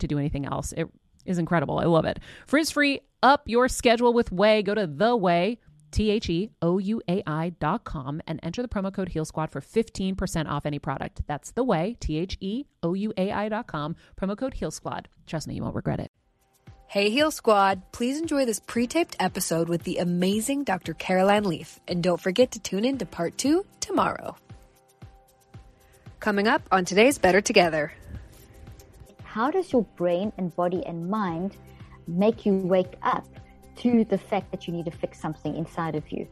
to do anything else. It is incredible. I love it. Frizz free, up your schedule with Ouai. Go to the Ouai. T H E O U A I dot com and enter the promo code Heal Squad for 15% off any product. That's the Ouai, T H E O U A I dot com, promo code Heal Squad. Trust me, you won't regret it. Hey, Heal Squad, please enjoy this pre taped episode with the amazing Dr. Caroline Leaf. And don't forget to tune in to part two tomorrow. Coming up on today's Better Together. How does your brain and body and mind make you wake up to the fact that you need to fix something inside of you?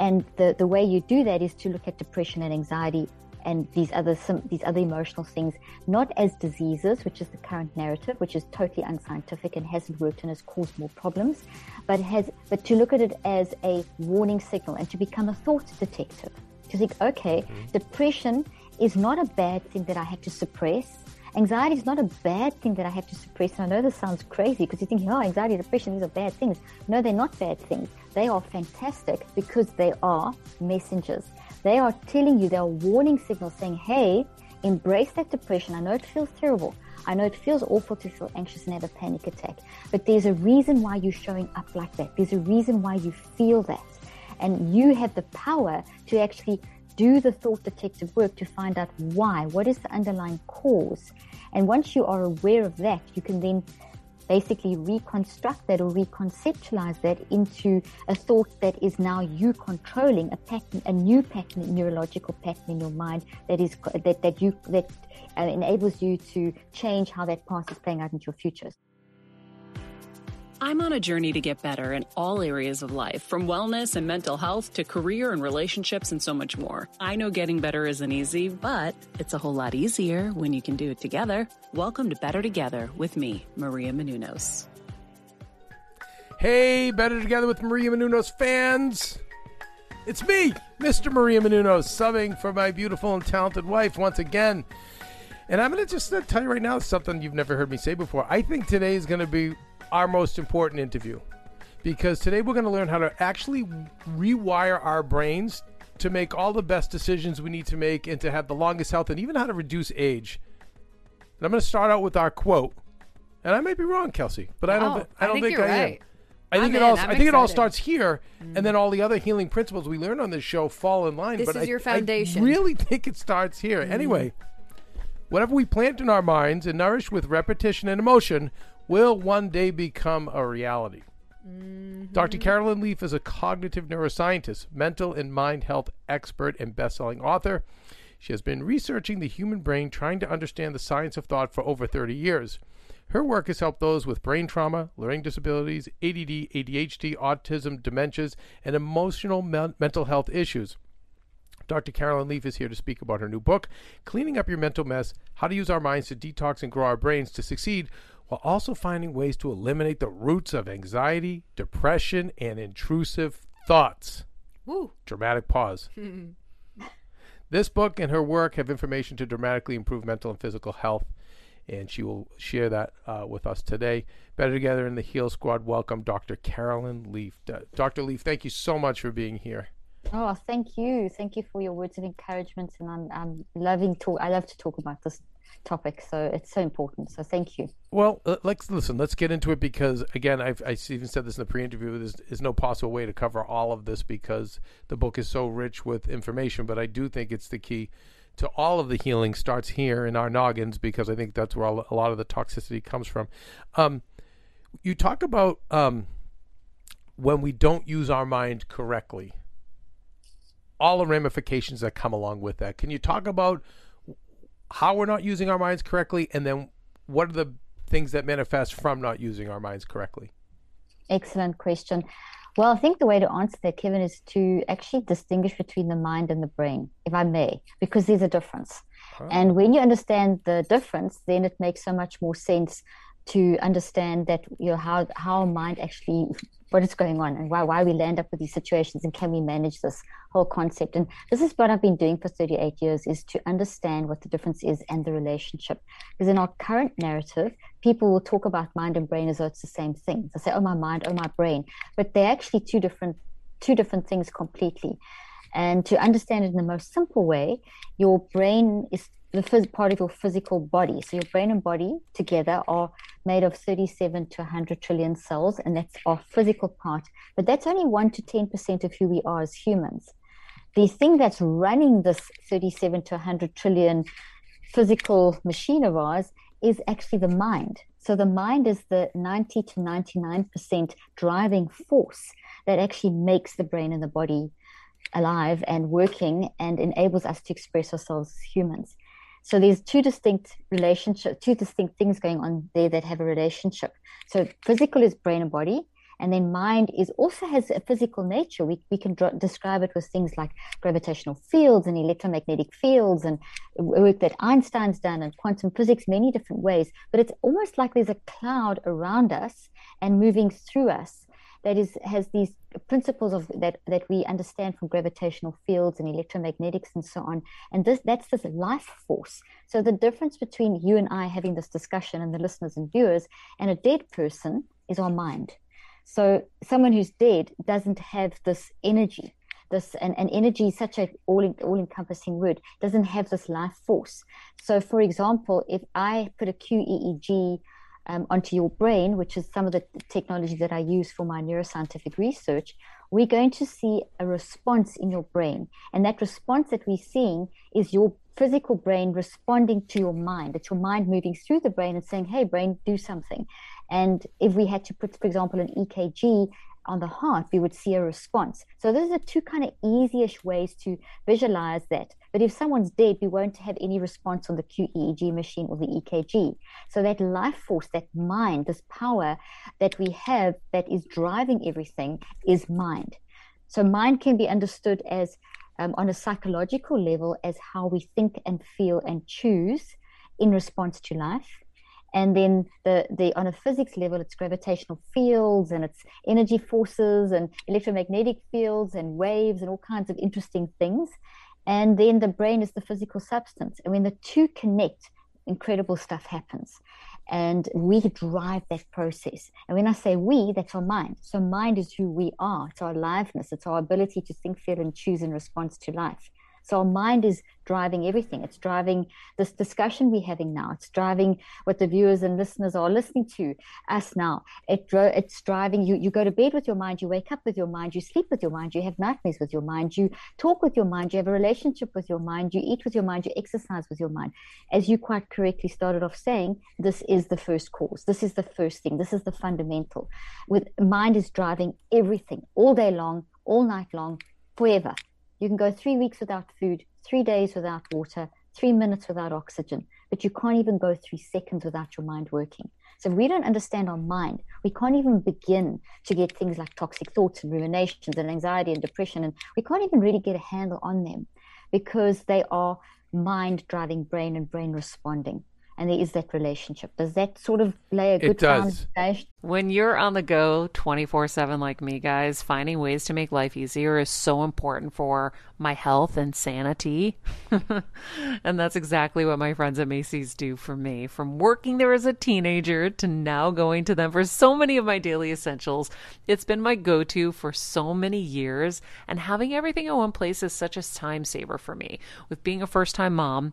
And the, the way you do that is to look at depression and anxiety and these other some, these other emotional things not as diseases, which is the current narrative, which is totally unscientific and hasn't worked and has caused more problems, but has but to look at it as a warning signal and to become a thought detective. To think, okay, mm-hmm. depression is not a bad thing that I have to suppress. Anxiety is not a bad thing that I have to suppress. And I know this sounds crazy because you think, oh, anxiety, depression, these are bad things. No, they're not bad things. They are fantastic because they are messengers. They are telling you, they are warning signals saying, hey, embrace that depression. I know it feels terrible. I know it feels awful to feel anxious and have a panic attack, but there's a reason why you're showing up like that. There's a reason why you feel that. And you have the power to actually do the thought detective work to find out why, what is the underlying cause. And once you are aware of that, you can then basically reconstruct that or reconceptualize that into a thought that is now you controlling a pattern, a new pattern, neurological pattern in your mind that is that that you that uh, enables you to change how that past is playing out into your futures. I'm on a journey to get better in all areas of life, from wellness and mental health to career and relationships and so much more. I know getting better isn't easy, but it's a whole lot easier when you can do it together. Welcome to Better Together with me, Maria Menounos. Hey, Better Together with Maria Menounos fans. It's me, Mr. Maria Menounos, subbing for my beautiful and talented wife once again. And I'm going to just uh, tell you right now something you've never heard me say before. I think today is going to be our most important interview because today we're going to learn how to actually rewire our brains to make all the best decisions we need to make and to have the longest health and even how to reduce age. And I'm going to start out with our quote. And I may be wrong, Kelsey, but I don't. Oh, I don't I think, think, I right. am. I think I'm it all. I'm I think it all starts here, and then mm. all the other healing principles we learn on this show fall in line. This but is I, your I foundation. really think it starts here. Anyway, mm. whatever we plant in our minds and nourish with repetition and emotion will one day become a reality. Mm-hmm. Dr. Caroline Leaf is a cognitive neuroscientist, mental and mind health expert, and best-selling author. She has been researching the human brain, trying to understand the science of thought for over 30 years. Her work has helped those with brain trauma, learning disabilities, ADD, ADHD, autism, dementias, and emotional men- mental health issues. Dr. Caroline Leaf is here to speak about her new book, Cleaning Up Your Mental Mess How to Use Our Minds to Detox and Grow Our Brains to Succeed, while also finding ways to eliminate the roots of anxiety, depression, and intrusive thoughts. Woo. Dramatic pause. this book and her work have information to dramatically improve mental and physical health, and she will share that uh, with us today. Better Together in the Heal Squad, welcome Dr. Caroline Leaf. Dr. Leaf, thank you so much for being here. Oh, thank you. Thank you for your words of encouragement. And I'm, I'm loving talk. I love to talk about this topic. So it's so important. So thank you. Well, let's listen. Let's get into it because, again, I've I even said this in the pre-interview. There's, there's no possible way to cover all of this because the book is so rich with information. But I do think it's the key to all of the healing starts here in our noggins because I think that's where a lot of the toxicity comes from. Um, you talk about um, when we don't use our mind correctly, all the ramifications that come along with that. Can you talk about how we're not using our minds correctly, and then what are the things that manifest from not using our minds correctly? Excellent question. Well, I think the way to answer that, Kevin, is to actually distinguish between the mind and the brain, if I may, because there's a difference. Huh? And when you understand the difference, then it makes so much more sense to understand that you know how how mind actually what is going on and why why we land up with these situations and can we manage this whole concept? And this is what I've been doing for 38 years is to understand what the difference is and the relationship. Because in our current narrative people will talk about mind and brain as though it's the same thing. They say oh my mind oh my brain. But they're actually two different two different things completely. And to understand it in the most simple way your brain is the phys- part of your physical body. So your brain and body together are made of 37 to 100 trillion cells, and that's our physical part. But that's only 1 to 10% of who we are as humans. The thing that's running this 37 to 100 trillion physical machine of ours is actually the mind. So the mind is the 90 to 99% driving force that actually makes the brain and the body alive and working and enables us to express ourselves as humans. So there's two distinct relationships, two distinct things going on there that have a relationship. So physical is brain and body, and then mind is also has a physical nature. We, we can dr- describe it with things like gravitational fields and electromagnetic fields and work that Einstein's done and quantum physics, many different ways. But it's almost like there's a cloud around us and moving through us that is has these principles of that that we understand from gravitational fields and electromagnetics and so on. And this that's this life force. So the difference between you and i having this discussion and the listeners and viewers and a dead person is our mind. So someone who's dead doesn't have this energy this and, and energy is such a all all encompassing word doesn't have this life force. So for example if i put a QEEG um, onto your brain, which is some of the technology that I use for my neuroscientific research, we're going to see a response in your brain. And that response that we're seeing is your physical brain responding to your mind. It's your mind moving through the brain and saying, hey, brain, do something. And if we had to put, for example, an EKG on the heart, we would see a response. So those are two kind of easyish ways to visualize that. But if someone's dead, we won't have any response on the QEEG machine or the EKG. So that life force, that mind, this power that we have that is driving everything is mind. So mind can be understood as um, on a psychological level as how we think and feel and choose in response to life and then the the on a physics level it's gravitational fields and it's energy forces and electromagnetic fields and waves and all kinds of interesting things and then the brain is the physical substance. And when the two connect incredible stuff happens. And we drive that process. And when i say we that's our mind. So mind is who we are. It's our aliveness it's our ability to think feel and choose in response to life so our mind is driving everything. It's driving this discussion we're having now. It's driving what the viewers and listeners are listening to us now. It dro- it's driving you. You go to bed with your mind. You wake up with your mind. You sleep with your mind. You have nightmares with your mind. You talk with your mind. You have a relationship with your mind. You eat with your mind. You exercise with your mind. As you quite correctly started off saying, this is the first cause. This is the first thing. This is the fundamental. With mind is driving everything all day long, all night long, forever. You can go three weeks without food, three days without water, three minutes without oxygen, but you can't even go three seconds without your mind working. So if we don't understand our mind, we can't even begin to get things like toxic thoughts and ruminations and anxiety and depression. And we can't even really get a handle on them because they are mind driving brain and brain responding and there is that relationship. Does that sort of lay a good it does. foundation? When you're on the go 24 7 like me, guys, finding ways to make life easier is so important for my health and sanity. and that's exactly what my friends at Macy's do for me. From working there as a teenager to now going to them for so many of my daily essentials, it's been my go to for so many years. And having everything in one place is such a time saver for me. With being a first time mom,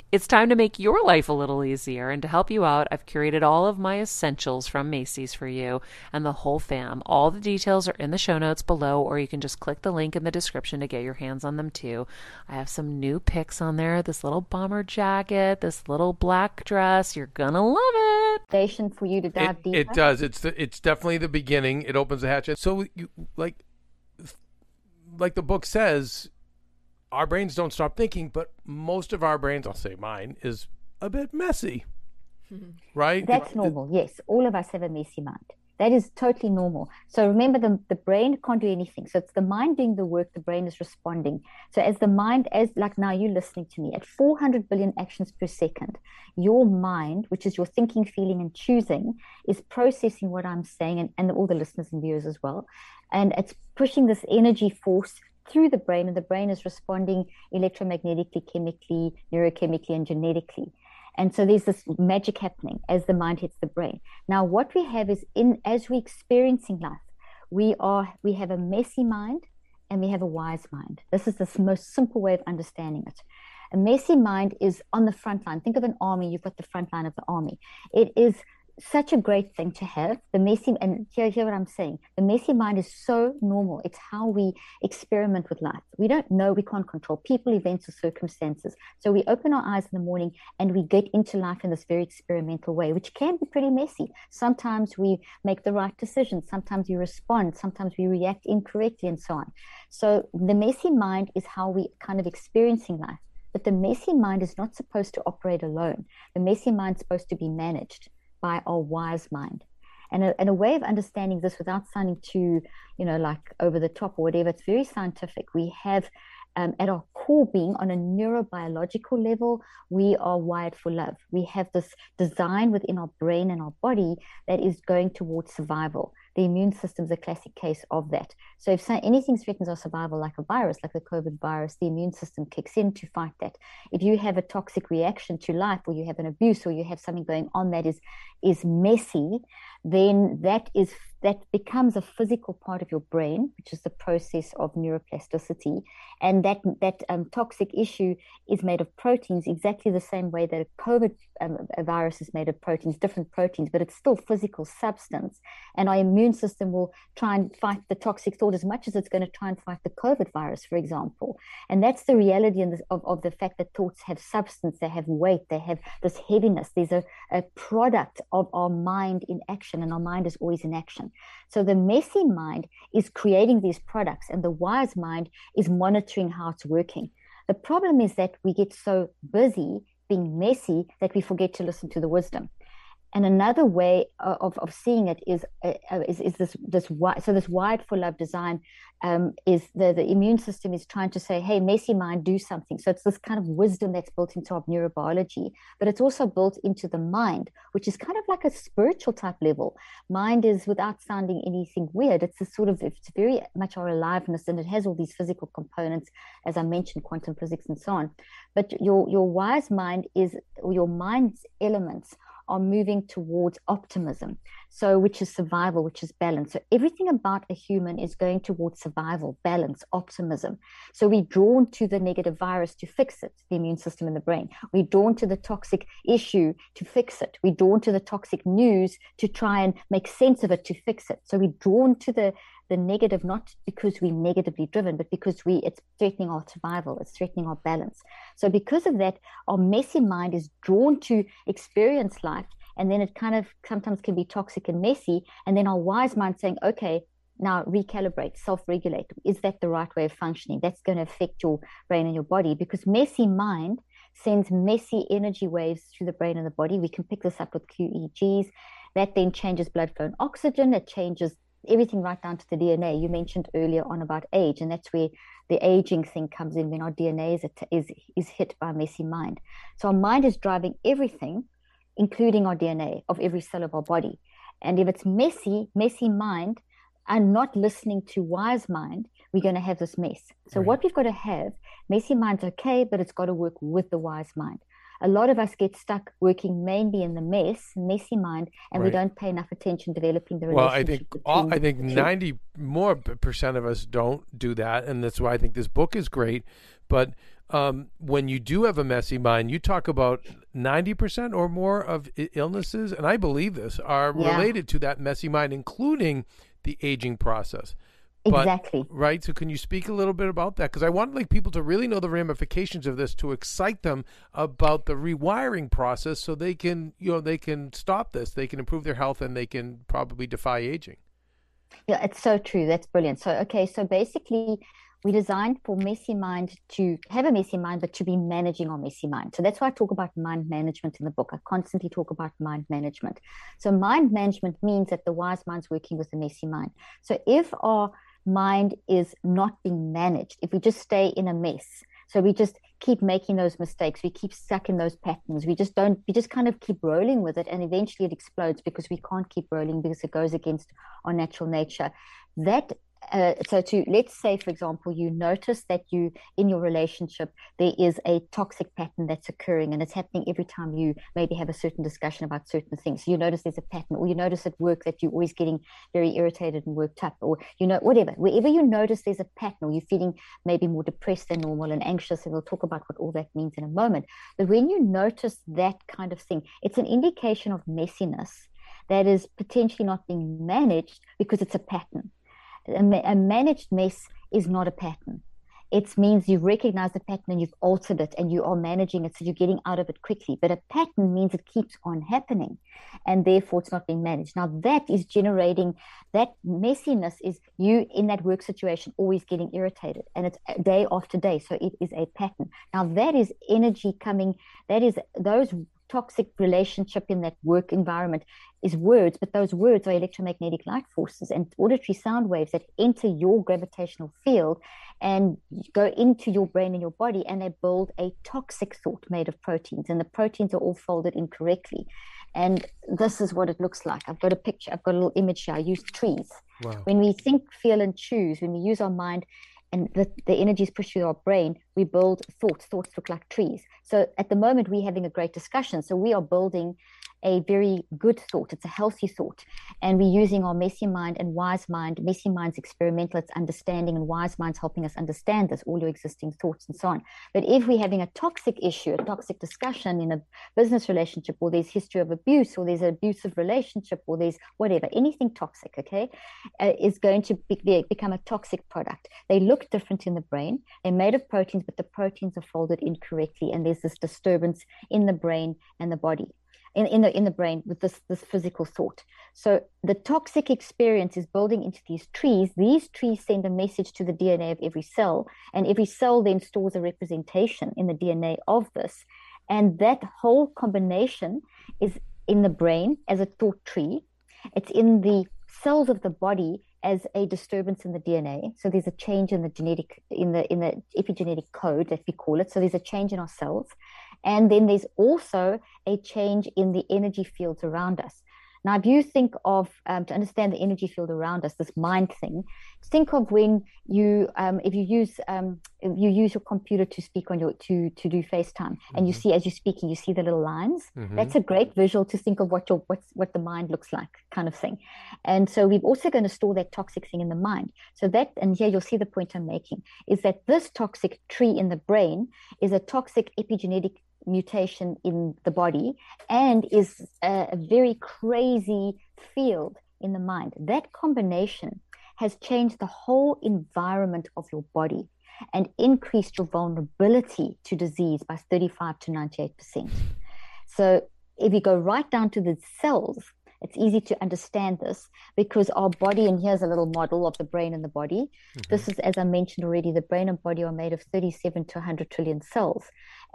it's time to make your life a little easier. And to help you out, I've curated all of my essentials from Macy's for you and the whole fam. All the details are in the show notes below, or you can just click the link in the description to get your hands on them too. I have some new picks on there this little bomber jacket, this little black dress. You're going to love it. Station for you to dive it, deeper. It does. It's, the, it's definitely the beginning. It opens the hatch. So, you, like, like the book says, our brains don't stop thinking, but most of our brains, I'll say mine, is a bit messy. right? That's normal. Yes. All of us have a messy mind. That is totally normal. So remember, the, the brain can't do anything. So it's the mind doing the work, the brain is responding. So as the mind, as like now you're listening to me, at 400 billion actions per second, your mind, which is your thinking, feeling, and choosing, is processing what I'm saying, and, and all the listeners and viewers as well. And it's pushing this energy force through the brain, and the brain is responding electromagnetically, chemically, neurochemically, and genetically. And so there's this magic happening as the mind hits the brain. Now, what we have is in as we're experiencing life, we are we have a messy mind and we have a wise mind. This is the most simple way of understanding it. A messy mind is on the front line. Think of an army, you've got the front line of the army. It is such a great thing to have. The messy, and hear, hear what I'm saying. The messy mind is so normal. It's how we experiment with life. We don't know, we can't control people, events, or circumstances. So we open our eyes in the morning and we get into life in this very experimental way, which can be pretty messy. Sometimes we make the right decision, sometimes we respond, sometimes we react incorrectly, and so on. So the messy mind is how we kind of experiencing life. But the messy mind is not supposed to operate alone. The messy mind is supposed to be managed by our wise mind. And a, and a way of understanding this without sounding too, you know, like over the top or whatever, it's very scientific. We have um, at our core being, on a neurobiological level, we are wired for love. We have this design within our brain and our body that is going towards survival the immune system is a classic case of that. So if anything threatens our survival, like a virus, like the COVID virus, the immune system kicks in to fight that. If you have a toxic reaction to life, or you have an abuse, or you have something going on that is is messy, then that is that becomes a physical part of your brain, which is the process of neuroplasticity. And that that um, toxic issue is made of proteins, exactly the same way that a COVID um, a virus is made of proteins, different proteins, but it's still physical substance. And our immune system will try and fight the toxic thought as much as it's going to try and fight the COVID virus, for example. And that's the reality of, of the fact that thoughts have substance, they have weight, they have this heaviness. There's a, a product of our mind in action, and our mind is always in action. So the messy mind is creating these products, and the wise mind is monitoring how it's working. The problem is that we get so busy being messy that we forget to listen to the wisdom. And another way of, of seeing it is, uh, uh is, is this this so this wide for love design um, is the the immune system is trying to say hey messy mind do something. So it's this kind of wisdom that's built into our neurobiology but it's also built into the mind which is kind of like a spiritual type level. Mind is without sounding anything weird. It's a sort of it's very much our aliveness and it has all these physical components as I mentioned quantum physics and so on. But your your wise mind is your mind's elements are moving towards optimism. So, which is survival, which is balance. So, everything about a human is going towards survival, balance, optimism. So, we're drawn to the negative virus to fix it, the immune system in the brain. We're drawn to the toxic issue to fix it. We're drawn to the toxic news to try and make sense of it to fix it. So, we're drawn to the the negative not because we're negatively driven, but because we it's threatening our survival, it's threatening our balance. So because of that, our messy mind is drawn to experience life, and then it kind of sometimes can be toxic and messy. And then our wise mind saying, okay, now recalibrate, self-regulate. Is that the right way of functioning? That's going to affect your brain and your body because messy mind sends messy energy waves through the brain and the body. We can pick this up with QEEGs. That then changes blood flow and oxygen. It changes everything right down to the DNA. You mentioned earlier on about age, and that's where the aging thing comes in when our DNA is, is, is hit by a messy mind. So our mind is driving everything, including our DNA of every cell of our body. And if it's messy, messy mind, and not listening to wise mind, we're going to have this mess. So right. what we've got to have, messy mind's okay, but it's got to work with the wise mind a lot of us get stuck working mainly in the mess, messy mind, and right. we don't pay enough attention developing the relationship. Well, I think all, I think ninety more percent of us don't do that, and that's why I think this book is great. But um, when you do have a messy mind, you talk about ninety percent or more of illnesses, and I believe this are yeah. related to that messy mind, including the aging process. But, exactly. Right. So, can you speak a little bit about that? Because I want like people to really know the ramifications of this to excite them about the rewiring process, so they can, you know, they can stop this, they can improve their health, and they can probably defy aging. Yeah, it's so true. That's brilliant. So, okay, so basically, we designed for messy mind to have a messy mind, but to be managing our messy mind. So that's why I talk about mind management in the book. I constantly talk about mind management. So mind management means that the wise mind's working with the messy mind. So if our mind is not being managed, if we just stay in a mess, so we just keep making those mistakes, we keep stuck in those patterns, we just don't, we just kind of keep rolling with it, and eventually it explodes because we can't keep rolling because it goes against our natural nature. That uh, so to let's say for example you notice that you in your relationship there is a toxic pattern that's occurring and it's happening every time you maybe have a certain discussion about certain things. You notice there's a pattern or you notice at work that you're always getting very irritated and worked up or you know whatever. Wherever you notice there's a pattern or you're feeling maybe more depressed than normal and anxious and we'll talk about what all that means in a moment but when you notice that kind of thing it's an indication of messiness that is potentially not being managed because it's a pattern a, managed mess is not a pattern. It means you've recognized the pattern and you've altered it and you are managing it so you're getting out of it quickly. But a pattern means it keeps on happening and therefore it's not being managed. Now, that is generating that messiness is you in that work situation always getting irritated and it's day after day. So it is a pattern. Now, that is energy coming, that is those toxic relationship in that work environment is words, but those words are electromagnetic light forces and auditory sound waves that enter your gravitational field and go into your brain and your body, and they build a toxic thought made of proteins, and the proteins are all folded incorrectly. And this is what it looks like. I've got a picture, I've got a little image here. I use trees. Wow. When we think, feel, and choose, when we use our mind, and the, the energy is pushed through our brain, we build thoughts. Thoughts look like trees. So at the moment, we're having a great discussion. So we are building a very good thought. It's a healthy thought. And we're using our messy mind and wise mind. Messy mind's experimental, it's understanding, and wise mind's helping us understand this, all your existing thoughts and so on. But if we're having a toxic issue, a toxic discussion in a business relationship, or there's history of abuse, or there's an abusive relationship, or there's whatever, anything toxic, okay, uh, is going to be, become a toxic product. They look different in the brain. They're made of proteins, but the proteins are folded incorrectly. And there's this disturbance in the brain and the body in, in the in the brain with this this physical thought. So the toxic experience is building into these trees. These trees send a message to the DNA of every cell, and every cell then stores a representation in the DNA of this. And that whole combination is in the brain as a thought tree. It's in the cells of the body as a disturbance in the DNA. So there's a change in the genetic in the in the epigenetic code that we call it. So there's a change in our cells. And then there's also a change in the energy fields around us. Now, if you think of um, to understand the energy field around us, this mind thing, think of when you um, if you use um, if you use your computer to speak on your to to do FaceTime, mm-hmm. and you mm-hmm. see as you're speaking, you see the little lines. Mm-hmm. That's a great visual to think of what your what's what the mind looks like, kind of thing. And so we're also going to store that toxic thing in the mind. So that and here you'll see the point I'm making is that this toxic tree in the brain is a toxic epigenetic mutation in the body and is a, a very crazy field in the mind. That combination has changed the whole environment of your body and increased your vulnerability to disease by 35 to 98%. So if you go right down to the cells, it's easy to understand this because our body, and here's a little model of the brain and the body. Mm-hmm. This is, as I mentioned already, the brain and body are made of 37 to 100 trillion cells.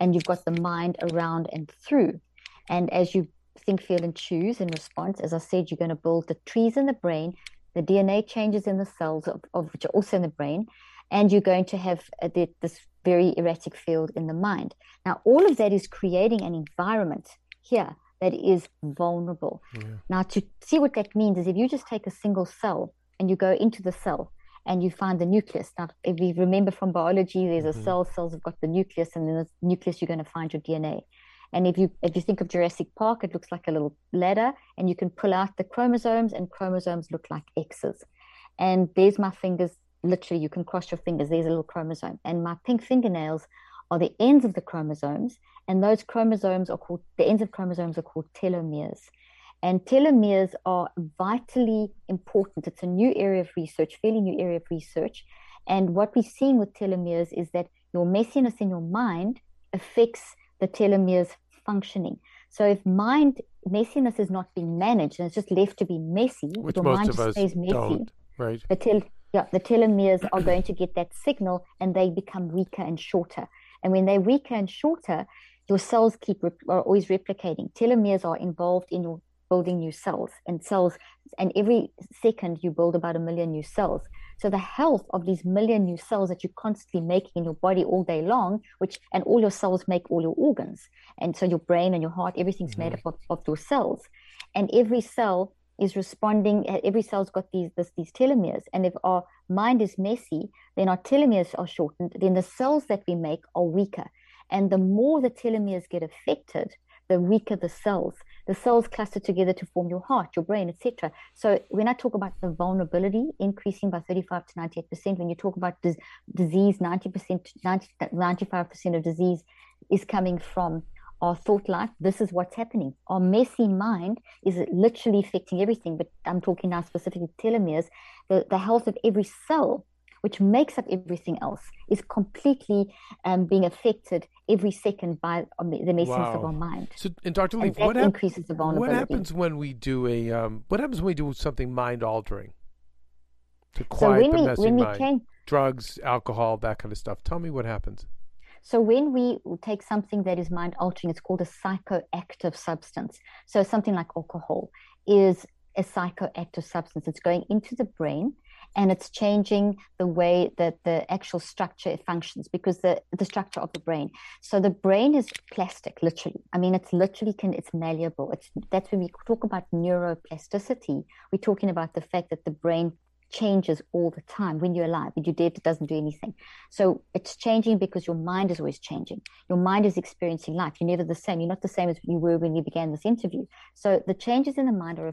And you've got the mind around and through. And as you think, feel, and choose in response, as I said, you're going to build the trees in the brain, the DNA changes in the cells, of, of which are also in the brain, and you're going to have a, this very erratic field in the mind. Now, all of that is creating an environment here that is vulnerable. Yeah. Now, to see what that means is if you just take a single cell and you go into the cell and you find the nucleus. Now, if you remember from biology, there's mm-hmm. a cell, cells have got the nucleus, and in the nucleus, you're going to find your DNA. And if you if you think of Jurassic Park, it looks like a little ladder, and you can pull out the chromosomes, and chromosomes look like X's. And there's my fingers. Literally, you can cross your fingers. There's a little chromosome, and my pink fingernails are the ends of the chromosomes, and those chromosomes are called the ends of chromosomes are called telomeres. And telomeres are vitally important. It's a new area of research, fairly new area of research. And what we're seeing with telomeres is that your messiness in your mind affects the telomeres functioning. So if mind messiness is not being managed and it's just left to be messy, Which your mind just stays messy. Don't, right. The tel- yeah, the telomeres are going to get that signal and they become weaker and shorter. And when they're weaker and shorter, your cells keep are always replicating. Telomeres are involved in your building new cells and cells, and every second you build about a million new cells. So the health of these million new cells that you're constantly making in your body all day long, which and all your cells make all your organs, and so your brain and your heart, everything's mm-hmm. made up of, of those cells, and every cell is responding every cell's got these this, these telomeres and if our mind is messy then our telomeres are shortened then the cells that we make are weaker and the more the telomeres get affected the weaker the cells the cells cluster together to form your heart your brain etc so when i talk about the vulnerability increasing by 35 to 98% when you talk about dis- disease 90% 90, 95% of disease is coming from our thought life, this is what's happening. Our messy mind is literally affecting everything, but I'm talking now specifically telomeres. The, the health of every cell, which makes up everything else, is completely um, being affected every second by the messiness wow. of our mind. So, and Dr. Leaf, what, hap- increases the vulnerability. what happens when we do a um, what happens when we do something mind altering to quiet so the we, messy mind? Can, Drugs, alcohol, that kind of stuff. Tell me what happens. So when we take something that is mind altering, it's called a psychoactive substance. So something like alcohol is a psychoactive substance. It's going into the brain and it's changing the way that the actual structure functions because the, the structure of the brain. So the brain is plastic, literally. I mean, it's literally can it's malleable. It's that's when we talk about neuroplasticity. We're talking about the fact that the brain changes all the time when you're alive. When you're dead, it doesn't do anything. So it's changing because your mind is always changing. Your mind is experiencing life. You're never the same. You're not the same as you were when you began this interview. So the changes in the mind are.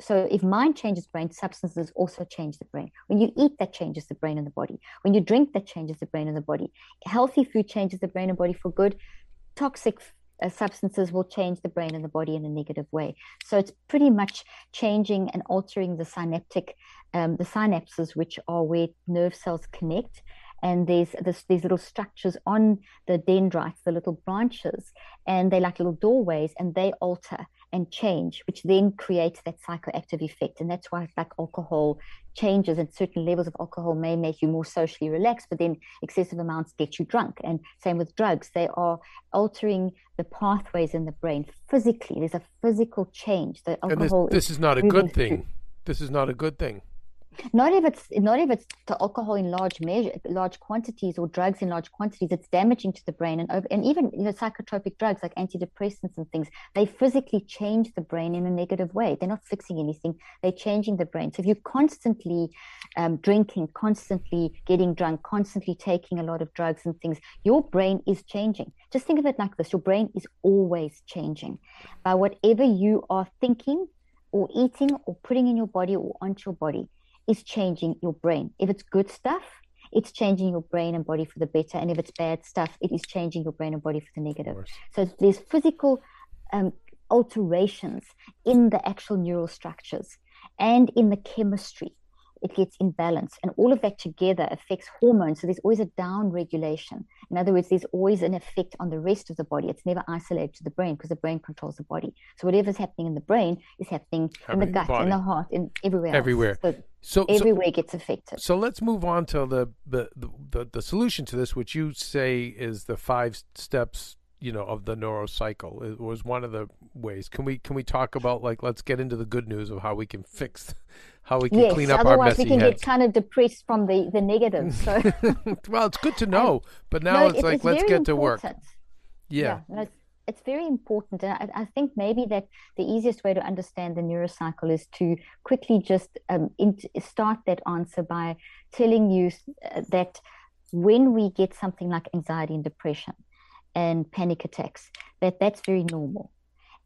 so if mind changes brain, substances also change the brain. When you eat, that changes the brain and the body. When you drink, that changes the brain and the body. Healthy food changes the brain and body for good. Toxic uh, substances will change the brain and the body in a negative way. So it's pretty much changing and altering the synaptic, um, the synapses, which are where nerve cells connect and there's this, these little structures on the dendrites, the little branches, and they're like little doorways, and they alter and change, which then creates that psychoactive effect. And that's why, like alcohol changes and certain levels of alcohol may make you more socially relaxed, but then excessive amounts get you drunk. And same with drugs, they are altering the pathways in the brain physically. There's a physical change. The alcohol and this, this is, not a good thing. This is not a good thing not if it's not if it's to alcohol in large measure large quantities or drugs in large quantities it's damaging to the brain. And over, and even you know psychotropic drugs like antidepressants and things they physically change the brain in a negative way. They're not fixing anything. They're changing the brain. So if you're constantly um, drinking constantly getting drunk constantly taking a lot of drugs and things your brain is changing. Just think of it like this. Your brain is always changing. By whatever you are thinking or eating or putting in your body or onto your body is changing your brain. If it's good stuff, it's changing your brain and body for the better. And if it's bad stuff, it is changing your brain and body for the negative. So there's physical um, alterations in the actual neural structures and in the chemistry it gets imbalanced. And all of that together affects hormones. So there's always a down regulation. In other words, there's always an effect on the rest of the body. It's never isolated to the brain because the brain controls the body. So whatever's happening in the brain is happening in the gut, the in the heart, in everywhere. Everywhere. So, so everywhere so, gets affected. So let's move on to the, the, the, the solution to this, which you say is the five steps you know of the neurocycle it was one of the ways can we can we talk about like let's get into the good news of how we can fix how we can yes, clean up our messy we can heads. get kind of depressed from the the negative so. Well it's good to know but now no, it's, it's, like it's let's get to work. yeah, yeah it's, it's very important and I, I, think maybe that the easiest way to understand the neurocycle is to quickly just um, in, start that answer by telling you uh, that when we get something like anxiety and depression and panic attacks that that's very normal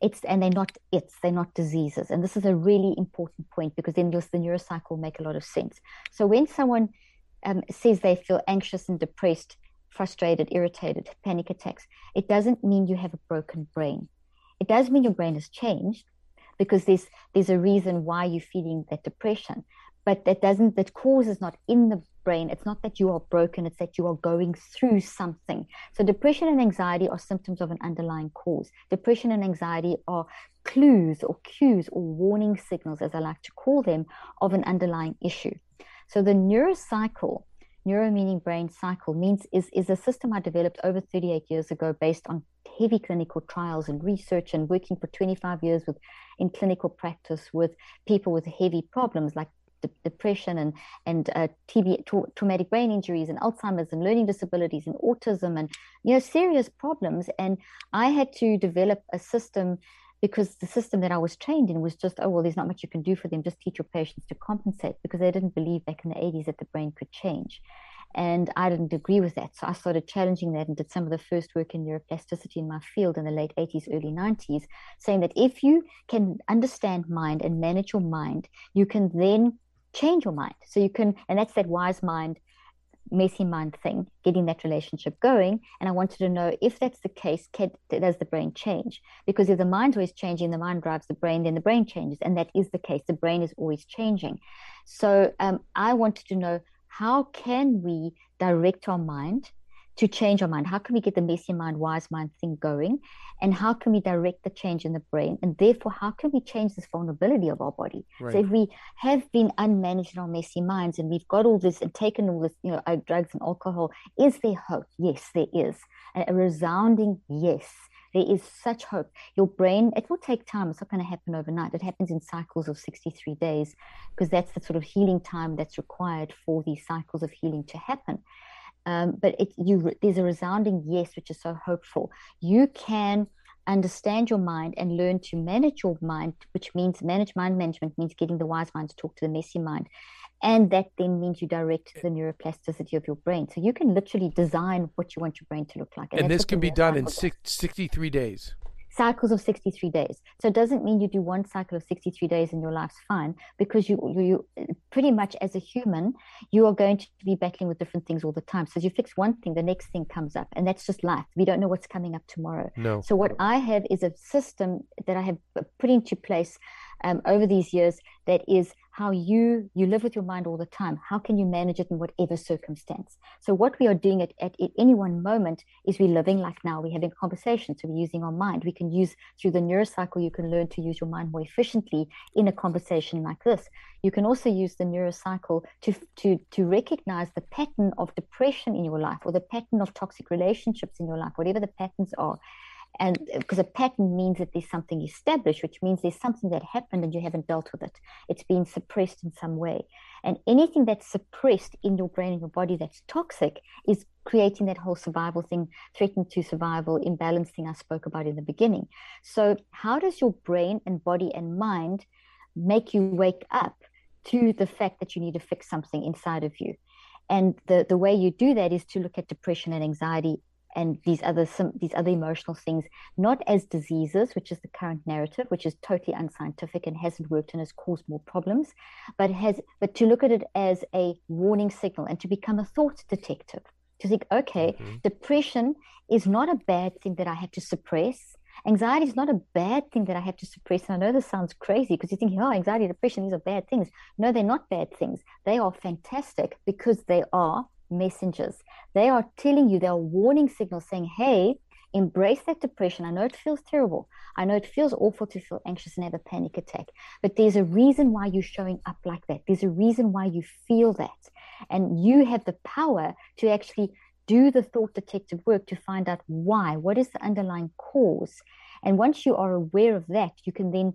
it's and they're not it's they're not diseases. And this is a really important point because then just the neurocycle make a lot of sense. So when someone um, says they feel anxious and depressed frustrated irritated panic attacks it doesn't mean you have a broken brain. It does mean your brain has changed because there's there's a reason why you're feeling that depression but that doesn't that cause is not in the brain. It's not that you are broken it's that you are going through something. So depression and anxiety are symptoms of an underlying cause. Depression and anxiety are clues or cues or warning signals as i like to call them of an underlying issue. So the neurocycle neuro meaning brain cycle means is, is a system i developed over 38 years ago based on heavy clinical trials and research and working for 25 years with in clinical practice with people with heavy problems like depression and and uh, TB, tra- traumatic brain injuries and Alzheimer's and learning disabilities and autism and you know serious problems. And I had to develop a system because the system that I was trained in was just oh well, there's not much you can do for them. Just teach your patients to compensate because they didn't believe back in the 80s that the brain could change. And I didn't agree with that. So I started challenging that and did some of the first work in neuroplasticity in my field in the late 80s, early 90s, saying that if you can understand mind and manage your mind, you can then change your mind. So you can, and that's that wise mind, messy mind thing, getting that relationship going. And I wanted to know if that's the case, can, does the brain change? Because if the mind's always changing, the mind drives the brain, then the brain changes. And that is the case. The brain is always changing. So um, I wanted to know how can we direct our mind to change our mind? How can we get the messy mind, wise mind thing going? And how can we direct the change in the brain? And therefore, how can we change this vulnerability of our body? Right. So if we have been unmanaged in our messy minds and we've got all this and taken all this, you know, uh, drugs and alcohol, is there hope? Yes, there is. A resounding yes. There is such hope. Your brain, it will take time. It's not going to happen overnight. It happens in cycles of 63 days because that's the sort of healing time that's required for these cycles of healing to happen. Um, but it, you, there's a resounding yes, which is so hopeful. You can understand your mind and learn to manage your mind, which means manage mind management means getting the wise mind to talk to the messy mind. And that then means you direct the neuroplasticity of your brain. So you can literally design what you want your brain to look like. And, and this can be done in six, 63 days cycles of 63 days. So it doesn't mean you do one cycle of 63 days and your life's fine because you, you, you pretty much as a human, you are going to be battling with different things all the time. So as you fix one thing, the next thing comes up and that's just life. We don't know what's coming up tomorrow. No. So what I have is a system that I have put into place um, over these years that is how you you live with your mind all the time. How can you manage it in whatever circumstance? So what we are doing at, at, at any one moment is we're living like now. We're having conversations. So we're using our mind. We can use through the neurocycle you can learn to use your mind more efficiently in a conversation like this. You can also use the neurocycle to to to recognize the pattern of depression in your life or the pattern of toxic relationships in your life whatever the patterns are and uh, because a pattern means that there's something established which means there's something that happened and you haven't dealt with it. It's been suppressed in some way. And anything that's suppressed in your brain and your body that's toxic is creating that whole survival thing threatened to survival imbalance thing i spoke about in the beginning. So how does your brain and body and mind make you wake up to the fact that you need to fix something inside of you? And the, the way you do that is to look at depression and anxiety and these other some these other emotional things not as diseases which is the current narrative which is totally unscientific and hasn't worked and has caused more problems but has but to look at it as a warning signal and to become a thought detective to think okay mm-hmm. depression is not a bad thing that i have to suppress. Anxiety is not a bad thing that i have to suppress. And i know this sounds crazy because you think oh anxiety depression these are bad things. No they're not bad things. They are fantastic because they are messengers. They are telling you, they are warning signals saying, hey, embrace that depression. I know it feels terrible. I know it feels awful to feel anxious and have a panic attack, but there's a reason why you're showing up like that. There's a reason why you feel that. And you have the power to actually do the thought detective work to find out why. What is the underlying cause? And once you are aware of that, you can then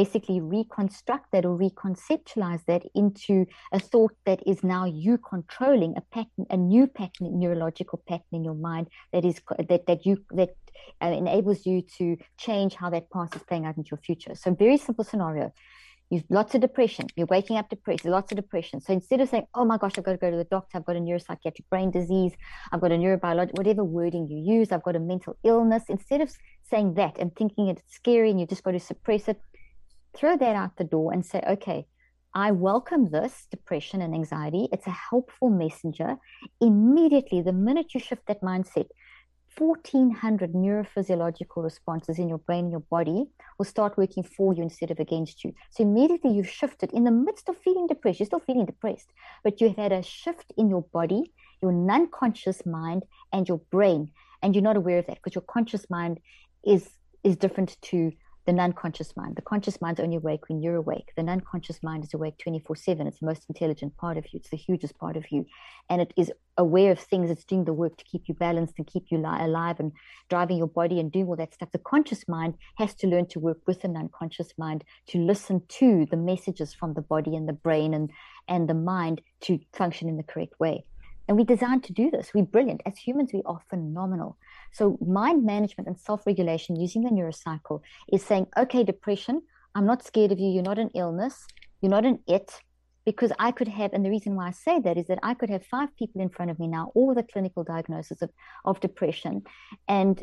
basically reconstruct that or reconceptualize that into a thought that is now you controlling a pattern, a new pattern, neurological pattern in your mind that is that that you that uh, enables you to change how that past is playing out into your future. So, very simple scenario. You've lots of depression. You're waking up depressed. Lots of depression. So instead of saying, "Oh my gosh, I've got to go to the doctor. I've got a neuropsychiatric brain disease. I've got a neurobiological, whatever wording you use. I've got a mental illness." Instead of saying that and thinking it's scary and you just got to suppress it, throw that out the door and say, okay, I welcome this depression and anxiety. It's a helpful messenger. Immediately, the minute you shift that mindset, 1400 neurophysiological responses in your brain your body will start working for you instead of against you. So immediately you've shifted in the midst of feeling depressed. You're still feeling depressed, but you've had a shift in your body, your non conscious mind, and your brain. And you're not aware of that because your conscious mind is is different to the non-conscious mind. The conscious mind's only awake when you're awake. The non-conscious mind is awake 24/7. It's the most intelligent part of you. It's the hugest part of you, and it is aware of things. It's doing the work to keep you balanced and keep you li- alive and driving your body and doing all that stuff. The conscious mind has to learn to work with the non-conscious mind to listen to the messages from the body and the brain and and the mind to function in the correct way. And we're designed to do this. We're brilliant. As humans, we are phenomenal. So, mind management and self regulation using the neurocycle is saying, okay, depression, I'm not scared of you. You're not an illness. You're not an it. Because I could have, and the reason why I say that is that I could have five people in front of me now, all with a clinical diagnosis of, of depression, and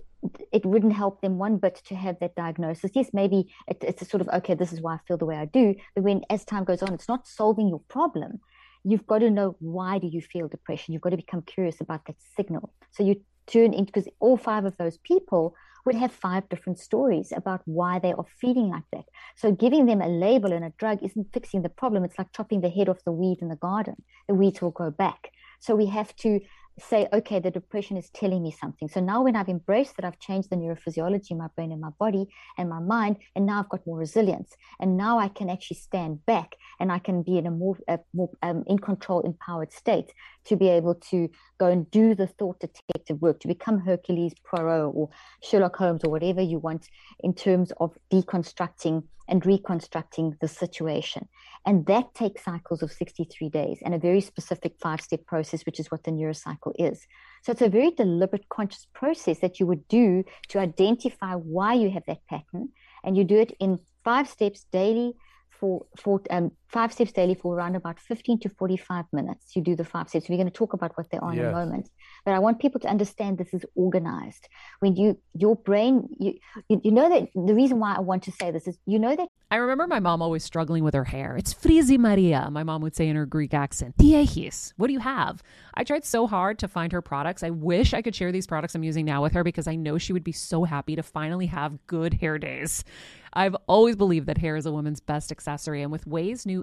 it wouldn't help them one bit to have that diagnosis. Yes, maybe it, it's sort of, okay, this is why I feel the way I do. But when, as time goes on, it's not solving your problem you've got to know why do you feel depression you've got to become curious about that signal so you turn into because all five of those people would have five different stories about why they are feeling like that. So giving them a label and a drug isn't fixing the problem. It's like chopping the head off the weed in the garden. The weeds will grow back. So we have to say, okay, the depression is telling me something. So now when I've embraced that, I've changed the neurophysiology in my brain and my body and my mind, and now I've got more resilience. And now I can actually stand back and I can be in a more, a more um, in control, empowered state to be able to go and do the thought detective work, to become Hercules Poirot or Sherlock Holmes or whatever you want in terms of deconstructing and reconstructing the situation. And that takes cycles of 63 days and a very specific five step process, which is what the neurocycle is. So it's a very deliberate, conscious process that you would do to identify why you have that pattern. And you do it in five steps daily for, for um, five steps daily for around about 15 to 45 minutes. You do the five steps. We're going to talk about what they are yes. in a moment. But I want people to understand this is organized. When you, your brain, you, you, you know that the reason why I want to say this is you know that. I remember my mom always struggling with her hair. It's frizzy Maria, my mom would say in her Greek accent. Tiechis, what do you have? I tried so hard to find her products. I wish I could share these products I'm using now with her because I know she would be so happy to finally have good hair days. I've always believed that hair is a woman's best accessory, and with Ouai's new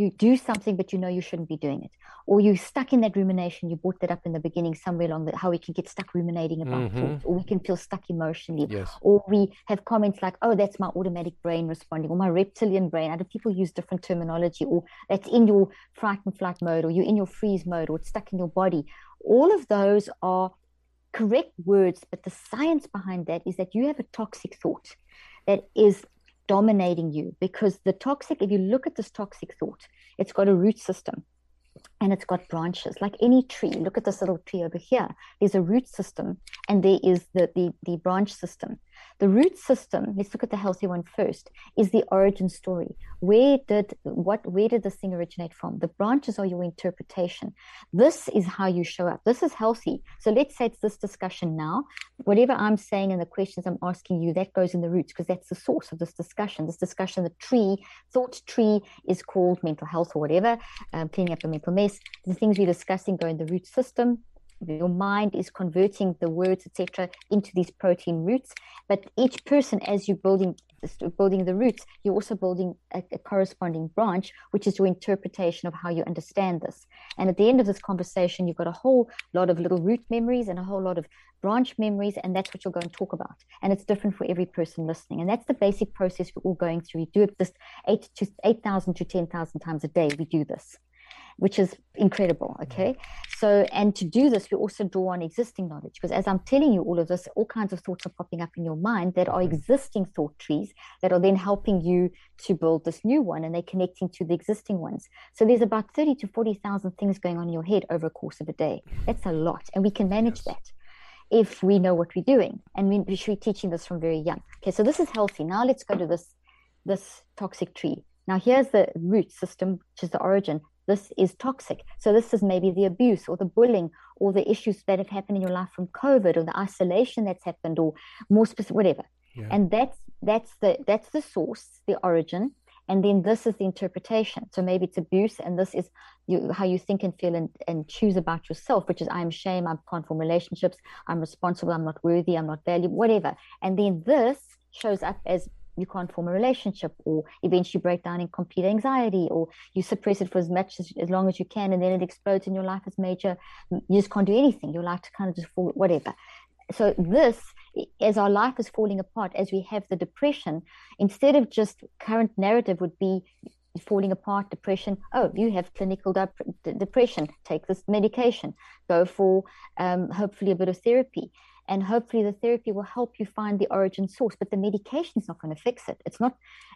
you do something, but you know you shouldn't be doing it. Or you're stuck in that rumination. You brought that up in the beginning somewhere along the, how we can get stuck ruminating about Mhm. thoughts, or we can feel stuck emotionally. Yes. Or we have comments like, oh, that's my automatic brain responding, or my reptilian brain. Other people use different terminology, or that's in your fright and flight mode, or you're in your freeze mode, or it's stuck in your body. All of those are correct words, but the science behind that is that you have a toxic thought that is dominating you because the toxic, if you look at this toxic thought, it's got a root system and it's got branches like any tree. Look at this little tree over here. There's a root system and there is the, the, the branch system. The root system, let's look at the healthy one first, is the origin story. Where did what where did this thing originate from? The branches are your interpretation. This is how you show up. This is healthy. So let's say it's this discussion now. Whatever I'm saying and the questions I'm asking you, that goes in the roots because that's the source of this discussion. This discussion, the tree, thought tree is called mental health or whatever, um, cleaning up the mental mess. The things we're discussing go in the root system your mind is converting the words etc into these protein roots. But each person as you're building building the roots you're also building a, a, corresponding branch which is your interpretation of how you understand this. And at the end of this conversation you've got a whole lot of little root memories and a whole lot of branch memories and that's what you'll go and talk about. And it's different for every person listening. And that's the basic process we're all going through. We do it this 8 to 8000 to 10000 times a day we do this which is incredible. Mm. Okay. So, and to do this, we also draw on existing knowledge because as I'm telling you all of this, all kinds of thoughts are popping up in your mind that are mm. existing thought trees that are then helping you to build this new one and they're connecting to the existing ones. So, there's about 30 to 40,000 things going on in your head over a course of a day. That's a lot. And we can manage yes. that if we know what we're doing. And we, we should be teaching this from very young. Okay. So, this is healthy. Now, let's go to this, this toxic tree. Now, here's the root system, which is the origin this is toxic. So this is maybe the abuse or the bullying or the issues that have happened in your life from COVID or the isolation that's happened or more specific, whatever. Yeah. And that's that's the that's the source, the origin. And then this is the interpretation. So maybe it's abuse, and this is you, how you think and feel and, and choose about yourself, which is I'm shame, I can't form relationships, I'm responsible, I'm not worthy, I'm not valuable, whatever. And then this shows up as you can't form a relationship or eventually break down in complete anxiety or you suppress it for as much as, as long as you can and then it explodes in your life as major you just can't do anything. Your life to kind of just fall whatever. So this as our life is falling apart as we have the depression instead of just current narrative would be falling apart depression oh you have clinical dep- depression take this medication go for um, hopefully a bit of therapy and hopefully the therapy will help you find the origin source but the medication is not going to fix it. It's not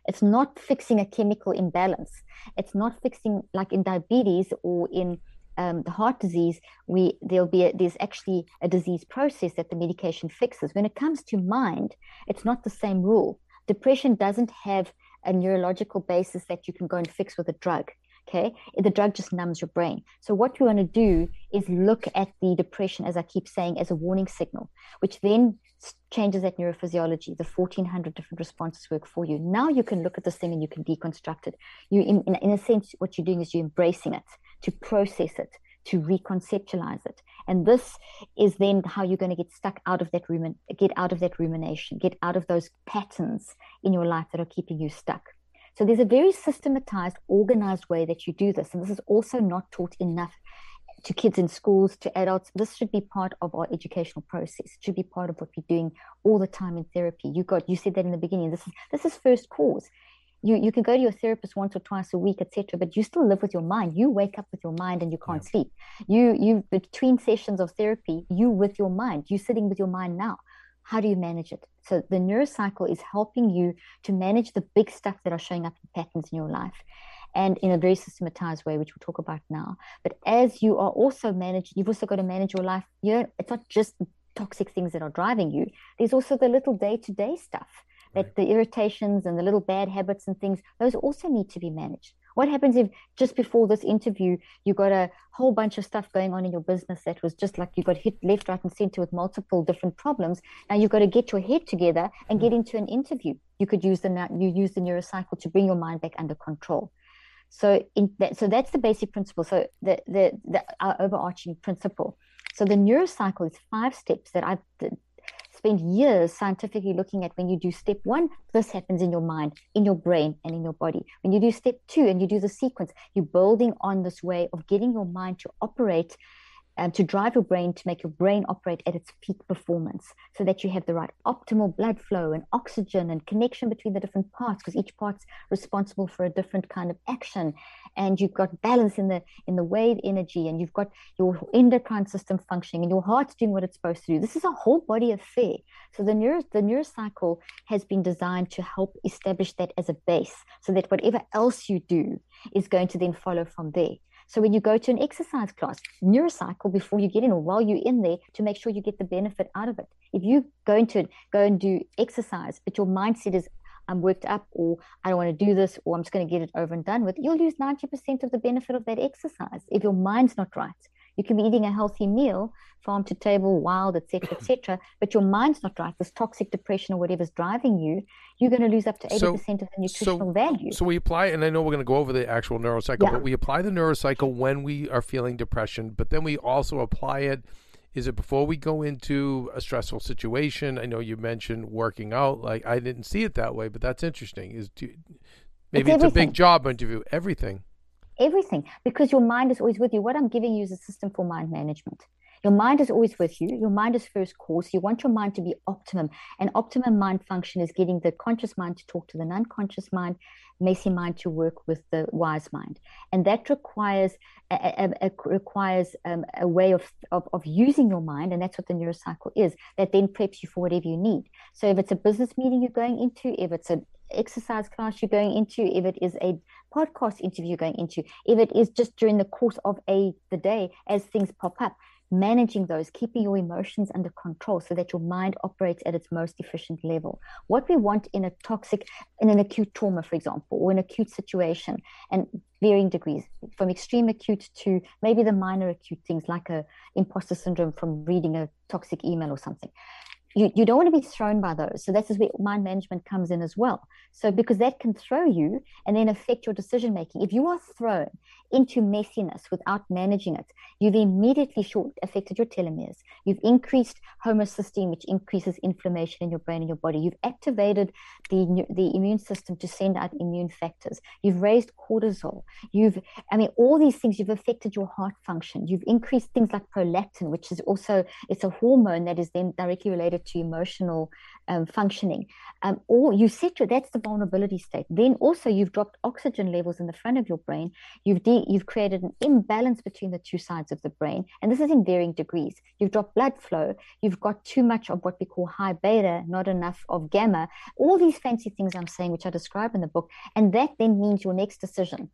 it's not fixing a chemical imbalance. It's not fixing like in diabetes or in um, the heart disease we there'll be a, there's actually a disease process that the medication fixes. When it comes to mind it's not the same rule. Depression doesn't have a neurological basis that you can go and fix with a drug okay? The drug just numbs your brain. So what you want to do is look at the depression as i keep saying as a warning signal which then changes that neurophysiology. The 1400 different responses work for you. Now you can look at this thing and you can deconstruct it. You in, in, in a sense what you're doing is you're embracing it to process it to reconceptualize it. And this is then how you're going to get stuck out of that rumin- get out of that rumination get out of those patterns in your life that are keeping you stuck so there's a very systematized, organized way that you do this. And this is also not taught enough to kids in schools, to adults. This should be part of our educational process. It should be part of what we're doing all the time in therapy. You got you said that in the beginning. This is this is first cause. You you can go to your therapist once or twice a week, etc. But you still live with your mind. You wake up with your mind and you can't yeah. sleep. You you between sessions of therapy, you with your mind. You're sitting with your mind now. How do you manage it? So the neurocycle is helping you to manage the big stuff that are showing up in patterns in your life. and in a very systematized way, which we'll talk about now. But as you are also managed, you've also got to manage your life. You know, it's not just toxic things that are driving you. There's also the little day to day stuff that right. the irritations and the little bad habits and things, those also need to be managed. What happens if just before this interview, you got a whole bunch of stuff going on in your business that was just like you got hit left, right, and center with multiple different problems. Now you've got to get your head together and get mm. into an interview. You could use the you use the neurocycle to bring your mind back under control. So in that, so that's the basic principle. So the the, the our overarching principle. So the neurocycle is five steps that I've spent years scientifically looking at when you do step one, this happens in your mind, in your brain, and in your body. When you do step two and you do the sequence, you're building on this way of getting your mind to operate um, to drive your brain to make your brain operate at its peak performance so that you have the right optimal blood flow and oxygen and connection between the different parts because each part's responsible for a different kind of action. And you've got balance in the in the wave energy and you've got your endocrine system functioning and your heart's doing what it's supposed to do. This is a whole body affair. So the neuro the neurocycle has been designed to help establish that as a base so that whatever else you do is going to then follow from there so when you go to an exercise class, neurocycle before you get in or while you're in there to make sure you get the benefit out of it. If you go into go and do exercise, but your mindset is I'm worked up or I don't want to do this or I'm just going to get it over and done with, you'll lose 90% of the benefit of that exercise if your mind's not right. You can be eating a healthy meal, farm to table, wild, etc., etc., but your mind's not right. This toxic depression or whatever's driving you, you're going to lose up to 80% of the nutritional so, value. So we apply, and I know we're going to go over the actual neurocycle, yeah. but we apply the neurocycle when we are feeling depression, but then we also apply it. Is it before we go into a stressful situation? I know you mentioned working out. Like I didn't see it that way, but that's interesting. Is do, maybe it's, it's a big job interview. Everything everything because your mind is always with you. What I'm giving you is a system for mind management. Your mind is always with you. Your mind is first cause. You want your mind to be optimum. And optimum mind function is getting the conscious mind to talk to the non-conscious mind, messy mind to work with the wise mind. And that requires a, a, a requires um, a way of, of, of using your mind, and that's what the neurocycle is. That then preps you for whatever you need. So if it's a business meeting you're going into, if it's an exercise class you're going into, if it is a podcast interview going into, if it is just during the course of a the day as things pop up, managing those, keeping your emotions under control so that your mind operates at its most efficient level. What we want in a toxic, in an acute trauma, for example, or an acute situation, and varying degrees, from extreme acute to maybe the minor acute things like a imposter syndrome from reading a toxic email or something you, you don't want to be thrown by those. So that's where mind management comes in as well. So because that can throw you and then affect your decision making. If you are thrown into messiness without managing it, you've immediately short affected your telomeres. You've increased homocysteine, which increases inflammation in your brain and your body. You've activated the, the immune system to send out immune factors. You've raised cortisol. You've, I mean, all these things, you've affected your heart function. You've increased things like prolactin, which is also, it's a hormone that is then directly related to emotional um, functioning. Um, or you your, that's the vulnerability state. Then also you've dropped oxygen levels in the front of your brain. You've de- you've created an imbalance between the two sides of the brain, and this is in varying degrees. You've dropped blood flow. You've got too much of what we call high beta, not enough of gamma. All these fancy things I'm saying, which I describe in the book, and that then means your next decision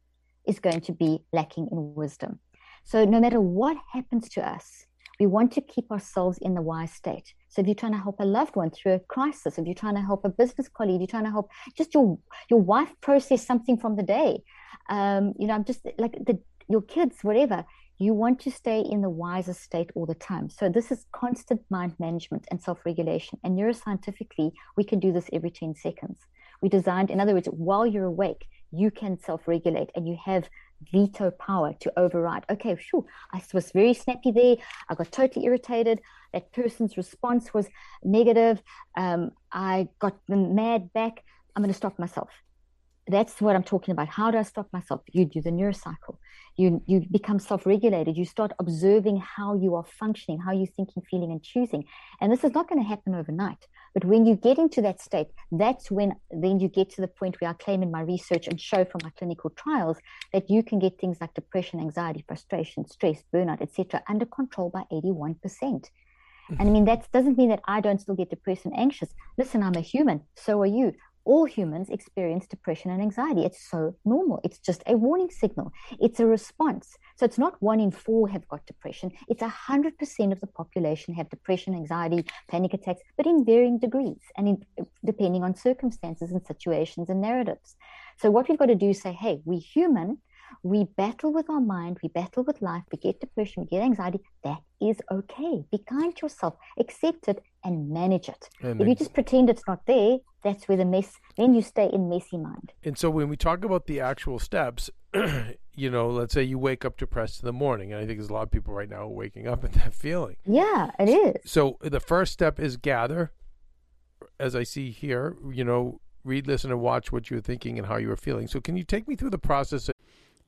is going to be lacking in wisdom. So no matter what happens to us, we want to keep ourselves in the wise state. So if you're trying to help a loved one through a crisis, if you're trying to help a business colleague, you're trying to help just your your wife process something from the day, um, you know, I'm just like the your kids, whatever. You want to stay in the wisest state all the time. So this is constant mind management and self-regulation. And neuroscientifically, we can do this every 10 seconds. We designed, in other words, while you're awake, you can self-regulate and you have veto power to override. Okay, sure, I was very snappy there. I got totally irritated. That person's response was negative. Um, I got mad back. I'm going to stop myself. That's what I'm talking about. How do I stop myself? You do the neurocycle. You you become self-regulated. You start observing how you are functioning, how you're thinking, feeling, and choosing. And this is not going to happen overnight. But when you get into that state, that's when then you get to the point where I claim in my research and show from my clinical trials that you can get things like depression, anxiety, frustration, stress, burnout, etc., under control by 81%. And I mean, that doesn't mean that I don't still get depressed and anxious. Listen, I'm a human. So are you. all humans experience depression and anxiety. It's so normal. It's just a warning signal. It's a response. So it's not one in four have got depression. It's 100% of the population have depression, anxiety, panic attacks, but in varying degrees and in, depending on circumstances and situations and narratives. So what we've got to do is say, hey, we human, we battle with our mind, we battle with life, we get depression, we get anxiety. That is okay. Be kind to yourself, accept it, and manage it. And if you just pretend it's not there, that's where the mess, then you stay in messy mind. And so when we talk about the actual steps, you know, let's say you wake up depressed in the morning, and I think there's a lot of people right now waking up with that feeling. Yeah, it is. So the first step is gather, as I see here, you know, read, listen, and watch what you're thinking and how you are feeling. So can you take me through the process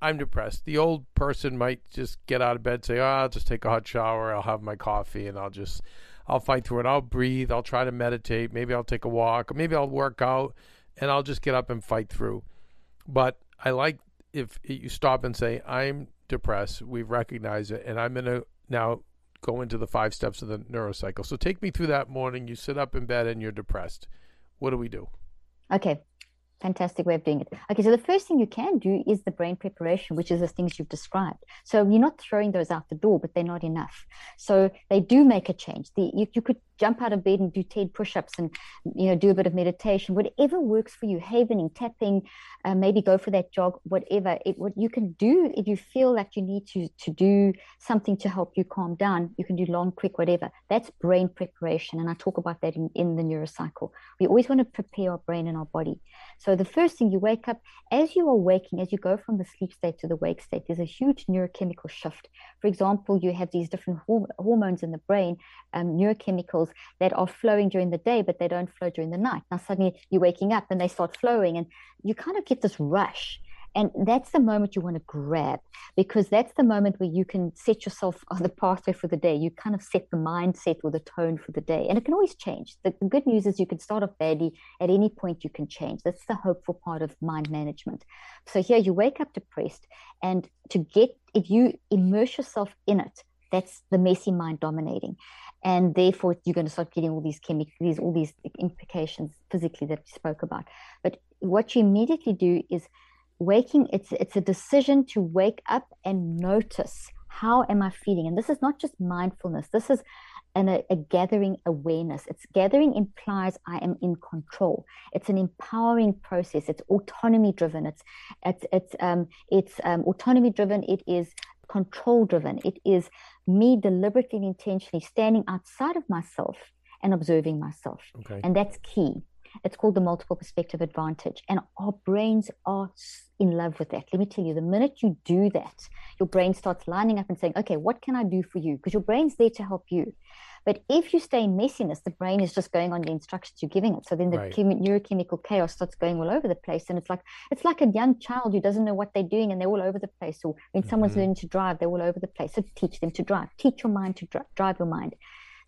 I'm depressed. The old person might just get out of bed, say, "Oh, I'll just take a hot shower. I'll have my coffee, and I'll just, I'll fight through it. I'll breathe. I'll try to meditate. Maybe I'll take a walk. Maybe I'll work out, and I'll just get up and fight through." But I like if you stop and say, "I'm depressed. We've recognized it, and I'm gonna now go into the five steps of the neurocycle." So take me through that morning. You sit up in bed and you're depressed. What do we do? Okay, fantastic way of doing it. Okay, so the first thing you can do is the brain preparation, which is the things you've described. So you're not throwing those out the door, but they're not enough. So they do make a change. The, you, you could jump out of bed and do 10 push-ups and you know do a bit of meditation whatever works for you havening tapping uh, maybe go for that jog whatever it what you can do if you feel like you need to to do something to help you calm down you can do long quick whatever. That's brain preparation and i talk about that in, in the neurocycle. We always want to prepare our brain and our body. So the first thing you wake up as you are waking as you go from the sleep state to the wake state there's a huge neurochemical shift. For example you have these different hormones in the brain um, neurochemicals that are flowing during the day, but they don't flow during the night. Now, suddenly you're waking up and they start flowing, and you kind of get this rush. And that's the moment you want to grab because that's the moment where you can set yourself on the pathway for the day. You kind of set the mindset or the tone for the day. And it can always change. The good news is you can start off badly. At any point, you can change. That's the hopeful part of mind management. So here you wake up depressed, and to get, if you immerse yourself in it, that's the messy mind dominating and therefore you're going to start getting all these chemicals, all these implications physically that we spoke about. But what you immediately do is waking. It's it's a decision to wake up and notice how am I feeling, and this is not just mindfulness. This is a, a gathering awareness. It's gathering implies I am in control. It's an empowering process. It's autonomy driven. It's it's it's um it's um, autonomy driven. It is control driven. It is me deliberately and intentionally standing outside of myself and observing myself. Okay. And that's key. It's called the multiple perspective advantage. And our brains are in love with that. Let me tell you, the minute you do that, your brain starts lining up and saying, okay, what can I do for you? Because your brain's there to help you. But if you stay in messiness, the brain is just going on the instructions you're giving it. So then the right. chem- neurochemical chaos starts going all over the place, and it's like it's like a young child who doesn't know what they're doing, and they're all over the place. Or when mm-hmm. someone's learning to drive, they're all over the place. So teach them to drive. Teach your mind to dri- drive your mind.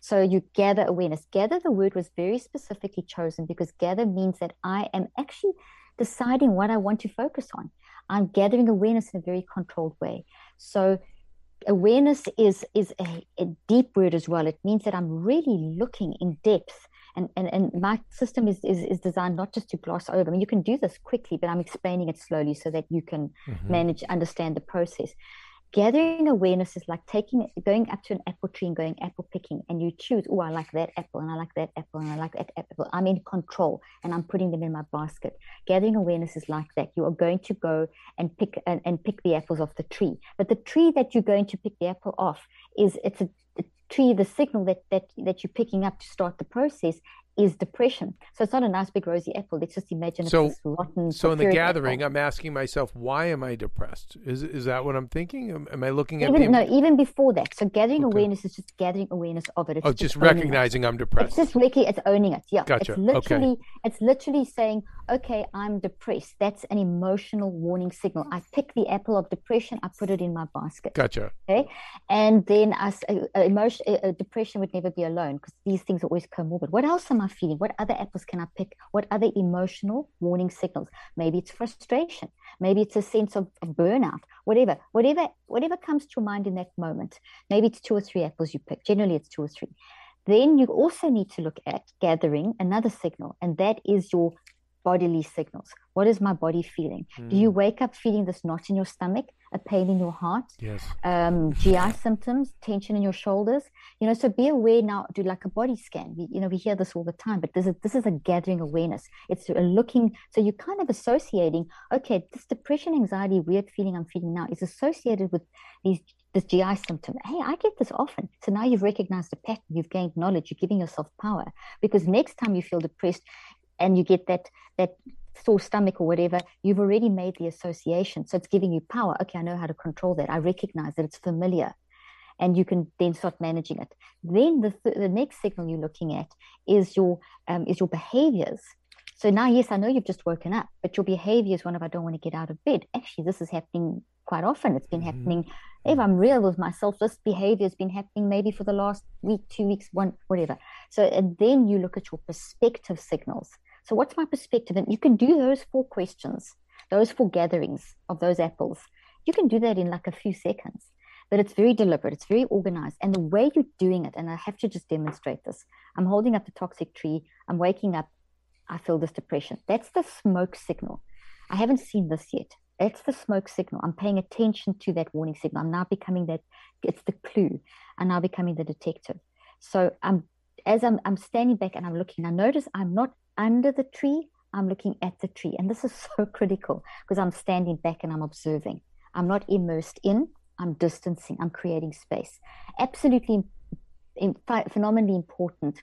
So you gather awareness. Gather the word was very specifically chosen because gather means that I am actually deciding what I want to focus on. I'm gathering awareness in a very controlled way. So awareness is is a, a, deep word as well. It means that I'm really looking in depth. And, and, and my system is, is, is designed not just to gloss over. I mean, you can do this quickly, but I'm explaining it slowly so that you can mm-hmm. manage, understand the process. Gathering awareness is like taking going up to an apple tree and going apple picking and you choose oh i like that apple and i like that apple and i like that apple. I'm in control and i'm putting them in my basket. Gathering awareness is like that. You are going to go and pick and, and pick the apples off the tree. But the tree that you're going to pick the apple off is it's a, tree the signal that that that you're picking up to start the process is depression. So it's not a nice big rosy apple. Let's just imagine so, it's rotten. So in the gathering, apple. I'm asking myself, why am I depressed? Is is that what I'm thinking? Am, am I looking at even, people? no? Even before that, so gathering okay. awareness is just gathering awareness of it. It's oh, just, just recognizing. I'm depressed. It's just really it's owning it. Yeah, gotcha. It's literally okay. it's literally saying, okay, I'm depressed. That's an emotional warning signal. I pick the apple of depression. I put it in my basket. Gotcha. Okay, and then as uh, emotion, uh, depression would never be alone because these things are always comorbid. What else am I feeling? What other apples can I pick? What other emotional warning signals? Maybe it's frustration. Maybe it's a sense of, of burnout. Whatever, whatever, whatever comes to your mind in that moment. Maybe it's two or three apples you pick. Generally, it's two or three. Then you also need to look at gathering another signal, and that is your bodily signals. What is my body feeling? Mm. Do you hmm. wake up feeling this knot in your stomach, a pain in your heart, yes. um, GI symptoms, tension in your shoulders? You know, so be aware now. Do like a body scan. We, you know, we hear this all the time, but this is this is a gathering awareness. It's a looking. So you're kind of associating. Okay, this depression, anxiety, weird feeling I'm feeling now is associated with these this GI symptom. Hey, I get this often. So now you've recognized the pattern, you've gained knowledge, you're giving yourself power. Because next time you feel depressed, and you get that that sore stomach or whatever, you've already made the association. So it's giving you power. Okay, I know how to control that. I recognize that it's familiar. And you can then start managing it. Then the, th- the next signal you're looking at is your um, is your behaviors. So now, yes, I know you've just woken up, but your behavior is one of I don't want to get out of bed. Actually, this is happening quite often. It's been mm-hmm. happening. If I'm real with myself, this behavior has been happening maybe for the last week, two weeks, one, whatever. So, and then you look at your perspective signals. So, what's my perspective? And you can do those four questions, those four gatherings of those apples. You can do that in like a few seconds, but it's very deliberate, it's very organized. And the way you're doing it, and I have to just demonstrate this I'm holding up the toxic tree, I'm waking up, I feel this depression. That's the smoke signal. I haven't seen this yet. That's the smoke signal. I'm paying attention to that warning signal. I'm now becoming that, it's the clue. I'm now becoming the detective. So I'm as I'm, I'm standing back and I'm looking, I notice I'm not under the tree, I'm looking at the tree. And this is so critical because I'm standing back and I'm observing. I'm not immersed in, I'm distancing, I'm creating space. Absolutely phenomenally important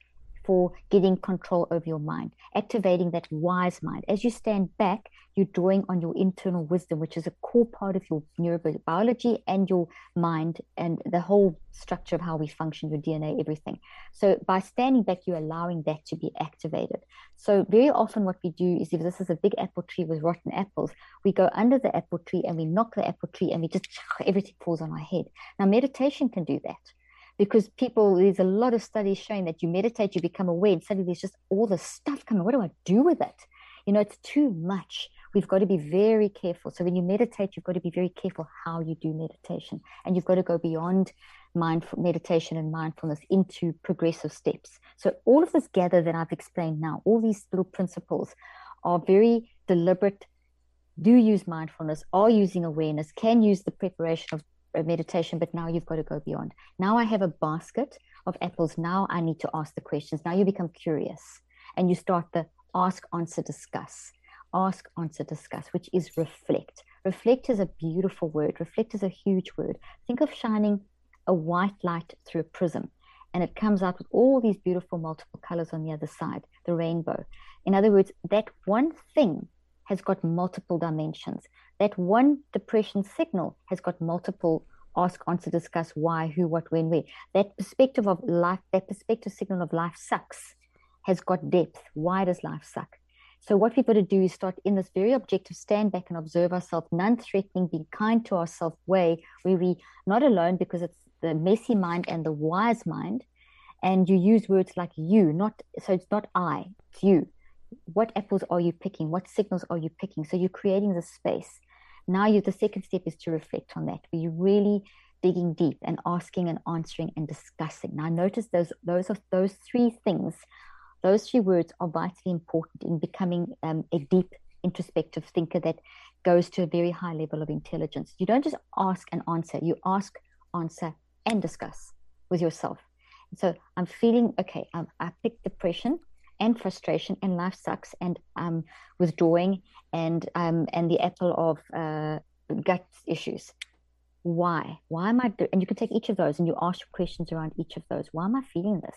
for getting control over your mind, activating that wise mind. As you stand back, you're drawing on your internal wisdom, which is a core part of your neurobiology and your mind and the whole structure of how we function, your DNA, everything. So by standing back, you're allowing that to be activated. So very often what we do is if this is a big apple tree with rotten apples, we go under the apple tree and we knock the apple tree and we just everything falls on our head. Now meditation can do that because people there's a lot of studies showing that you meditate you become aware and suddenly there's just all this stuff coming. What do i do with it? You know it's too much. We've got to be very careful. So when you meditate you've got to be very careful how you do meditation. And you've got to go beyond mindful meditation and mindfulness into progressive steps. So all of this gather that i've explained now all these little principles are very deliberate. Do use mindfulness are using awareness can use the preparation of meditation, but now you've got to go beyond. Now I have a basket of apples. Now I need to ask the questions. Now you become curious and you start the ask, answer, discuss. Ask, answer, discuss, which is reflect. Reflect is a beautiful word. Reflect is a huge word. Think of shining a white light through a prism and it comes out with all these beautiful multiple colors on the other side, the rainbow. In other words, that one thing has got multiple dimensions. That one depression signal has got multiple ask, answer, discuss why, who, what, when, where. That perspective of life, that perspective signal of life sucks has got depth. Why does life suck? So what we've got to do is start in this very objective, stand back and observe ourselves, non-threatening, be kind to ourselves way where we not alone because it's the messy mind and the wise mind. And you use words like you, not so it's not I, it's you what apples are you picking? What signals are you picking? So you're creating the space. Now you the second step is to reflect on that. Where you're really digging deep and asking and answering and discussing. Now notice those those are those three things, those three words are vitally important in becoming um, a deep introspective thinker that goes to a very high level of intelligence. You don't just ask and answer, you ask, answer, and discuss with yourself. So I'm feeling okay, um, I picked depression and frustration and life sucks and um, withdrawing and um, and the apple of uh, gut issues. Why? Why am I? Do- and you can take each of those and you ask questions around each of those. Why am I feeling this?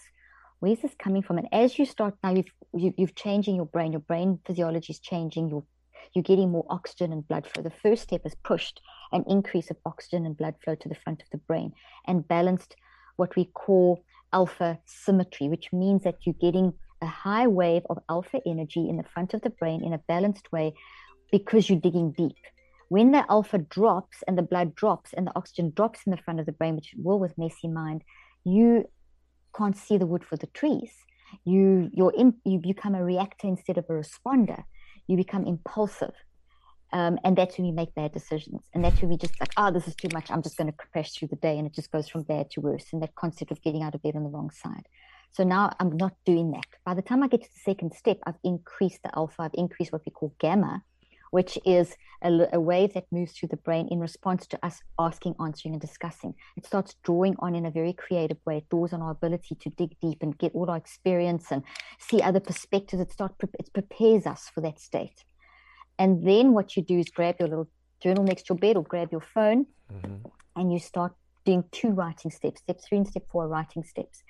Where's this coming from? And as you start now, you've you, have you have changing your brain. Your brain physiology is changing. Your you're getting more oxygen and blood flow. The first step is pushed an increase of oxygen and blood flow to the front of the brain and balanced what we call alpha symmetry, which means that you're getting a high wave of alpha energy in the front of the brain in a balanced way because you're digging deep. When the alpha drops and the blood drops and the oxygen drops in the front of the brain, which will with messy mind, you can't see the wood for the trees. You you're in, you become a reactor instead of a responder. You become impulsive. Um, and that's when we make bad decisions. And that's when we just like, oh, this is too much. I'm just going to crash through the day. And it just goes from bad to worse. And that concept of getting out of bed on the wrong side. So now I'm not doing that. By the time I get to the second step, I've increased the alpha, I've increased what we call gamma, which is a, a, wave that moves through the brain in response to us asking, answering, and discussing. It starts drawing on in a very creative way. It draws on our ability to dig deep and get all our experience and see other perspectives. It starts it prepares us for that state. And then what you do is grab your little journal next to your bed or grab your phone, mm-hmm. and you start doing two writing steps. Step three and step four writing steps.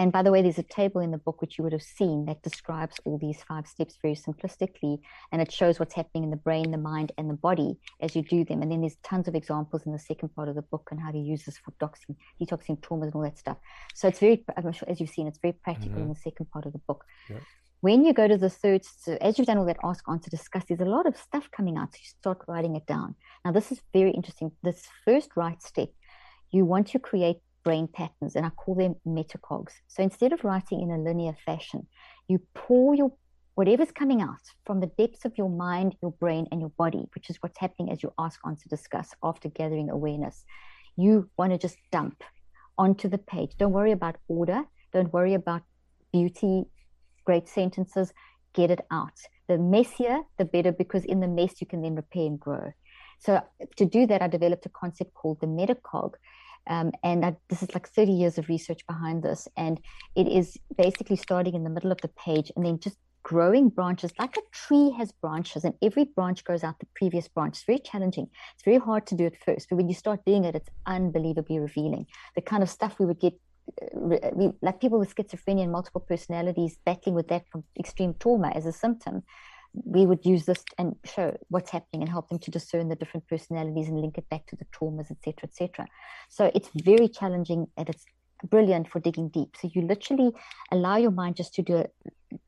And by the way, there's a table in the book which you would have seen that describes all these five steps very simplistically. And it shows what's happening in the brain, the mind, and the body as you do them. And then there's tons of examples in the second part of the book on how to use this for doxing, detoxing traumas and all that stuff. So it's very, sure, as you've seen, it's very practical mm-hmm. in the second part of the book. Yeah. When you go to the third, so as you've done all that ask, answer, discuss, there's a lot of stuff coming out. So you start writing it down. Now, this is very interesting. This first right step, you want to create brain patterns, and I call them metacogs. So instead of writing in a linear fashion, you pour your whatever's coming out from the depths of your mind, your brain, and your body, which is what's happening as you ask, on to discuss after gathering awareness. You want to just dump onto the page. Don't worry about order. Don't worry about beauty, great sentences. Get it out. The messier, the better, because in the mess, you can then repair and grow. So to do that, I developed a concept called the metacog, um, and I, this is like 30 years of research behind this. And it is basically starting in the middle of the page and then just growing branches. Like a tree has branches and every branch grows out the previous branch. It's very challenging. It's very hard to do it first but when you start doing it it's unbelievably revealing. The kind of stuff we would get uh, we, like people with schizophrenia and multiple personalities battling with that from extreme trauma as a symptom we would use this and show what's happening and help them to discern the different personalities and link it back to the traumas, etc., etc. So it's very challenging and it's brilliant for digging deep. So you literally allow your mind just to do it,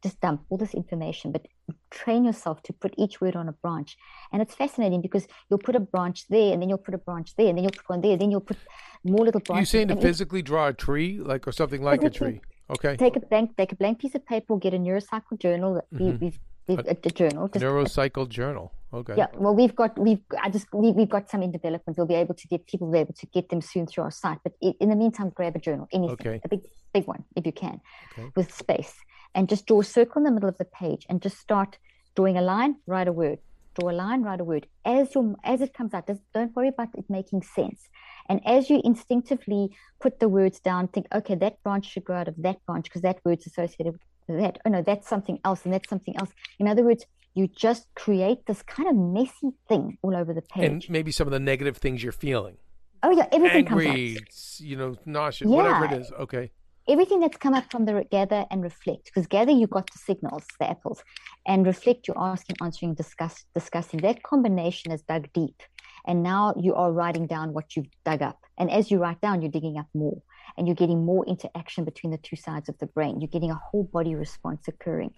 just dump all this information, but train yourself to put each word on a branch. And it's fascinating because you'll put a branch there, and then you'll put a branch there, and then you'll put one there, then you'll put more little branches. You saying to physically draw a tree, like or something like a tree? Okay. Take a blank, take a blank piece of paper, get a neurocycle journal. Mm-hmm. We, have a, a, journal. Just, neurocycle journal. Okay. Yeah. Well, we've got we've I just we, we've got some in development. We'll be able to get people will be able to get them soon through our site. But in the meantime, grab a journal, anything, okay. a big big one if you can, okay. with space, and just draw a circle in the middle of the page, and just start drawing a line, write a word, draw a line, write a word. As your as it comes out, just don't worry about it making sense. And as you instinctively put the words down, think, okay, that branch should grow out of that branch because that word's associated that. Oh no, that's something else, and that's something else. In other words, you just create this kind of messy thing all over the page. And maybe some of the negative things you're feeling. Oh yeah, everything Angry, comes you know, nauseous, yeah. whatever it is. Okay. Everything that's come up from the gather and reflect, because gather you got the signals, the apples, and reflect you're asking, answering, discuss, discussing. That combination is dug deep, and now you are writing down what you've dug up. And as you write down, you're digging up more and you're getting more interaction between the two sides of the brain. You're getting a whole body response occurring.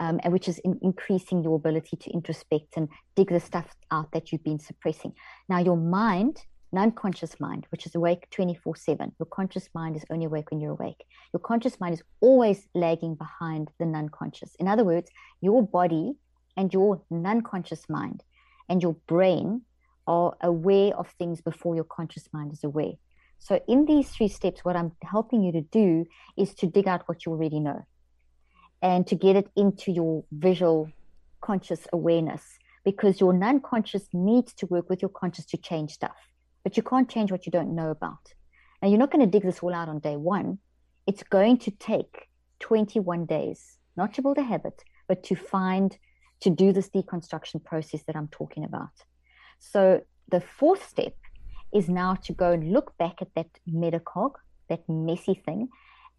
Um, and which is in, increasing your ability to introspect and dig the stuff out that you've been suppressing. Now, your mind, non-conscious mind, which is awake 24/7. Your conscious mind is only awake when you're awake. Your conscious mind is always lagging behind the non-conscious. In other words, your body and your non-conscious mind and your brain are aware of things before your conscious mind is aware. So, in these three steps, what I'm helping you to do is to dig out what you already know and to get it into your visual conscious awareness because your non conscious needs to work with your conscious to change stuff. But you can't change what you don't know about. Now, you're not going to dig this all out on day one. It's going to take 21 days, not to build a habit, but to find, to do this deconstruction process that I'm talking about. So, the fourth step is now to go and look back at that metacog, that messy thing,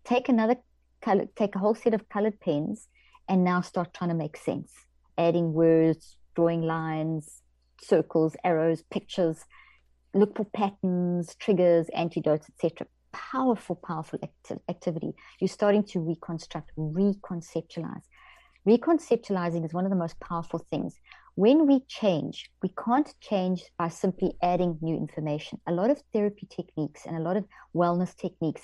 take another color, take a whole set of colored pens, and now start trying to make sense, adding words, drawing lines, circles, arrows, pictures, look for patterns, triggers, antidotes, etc. Powerful, powerful acti- activity. You're starting to reconstruct, reconceptualize. Reconceptualizing is one of the most powerful things. When we change, we can't change by simply adding new information. A lot of therapy techniques and a lot of wellness techniques,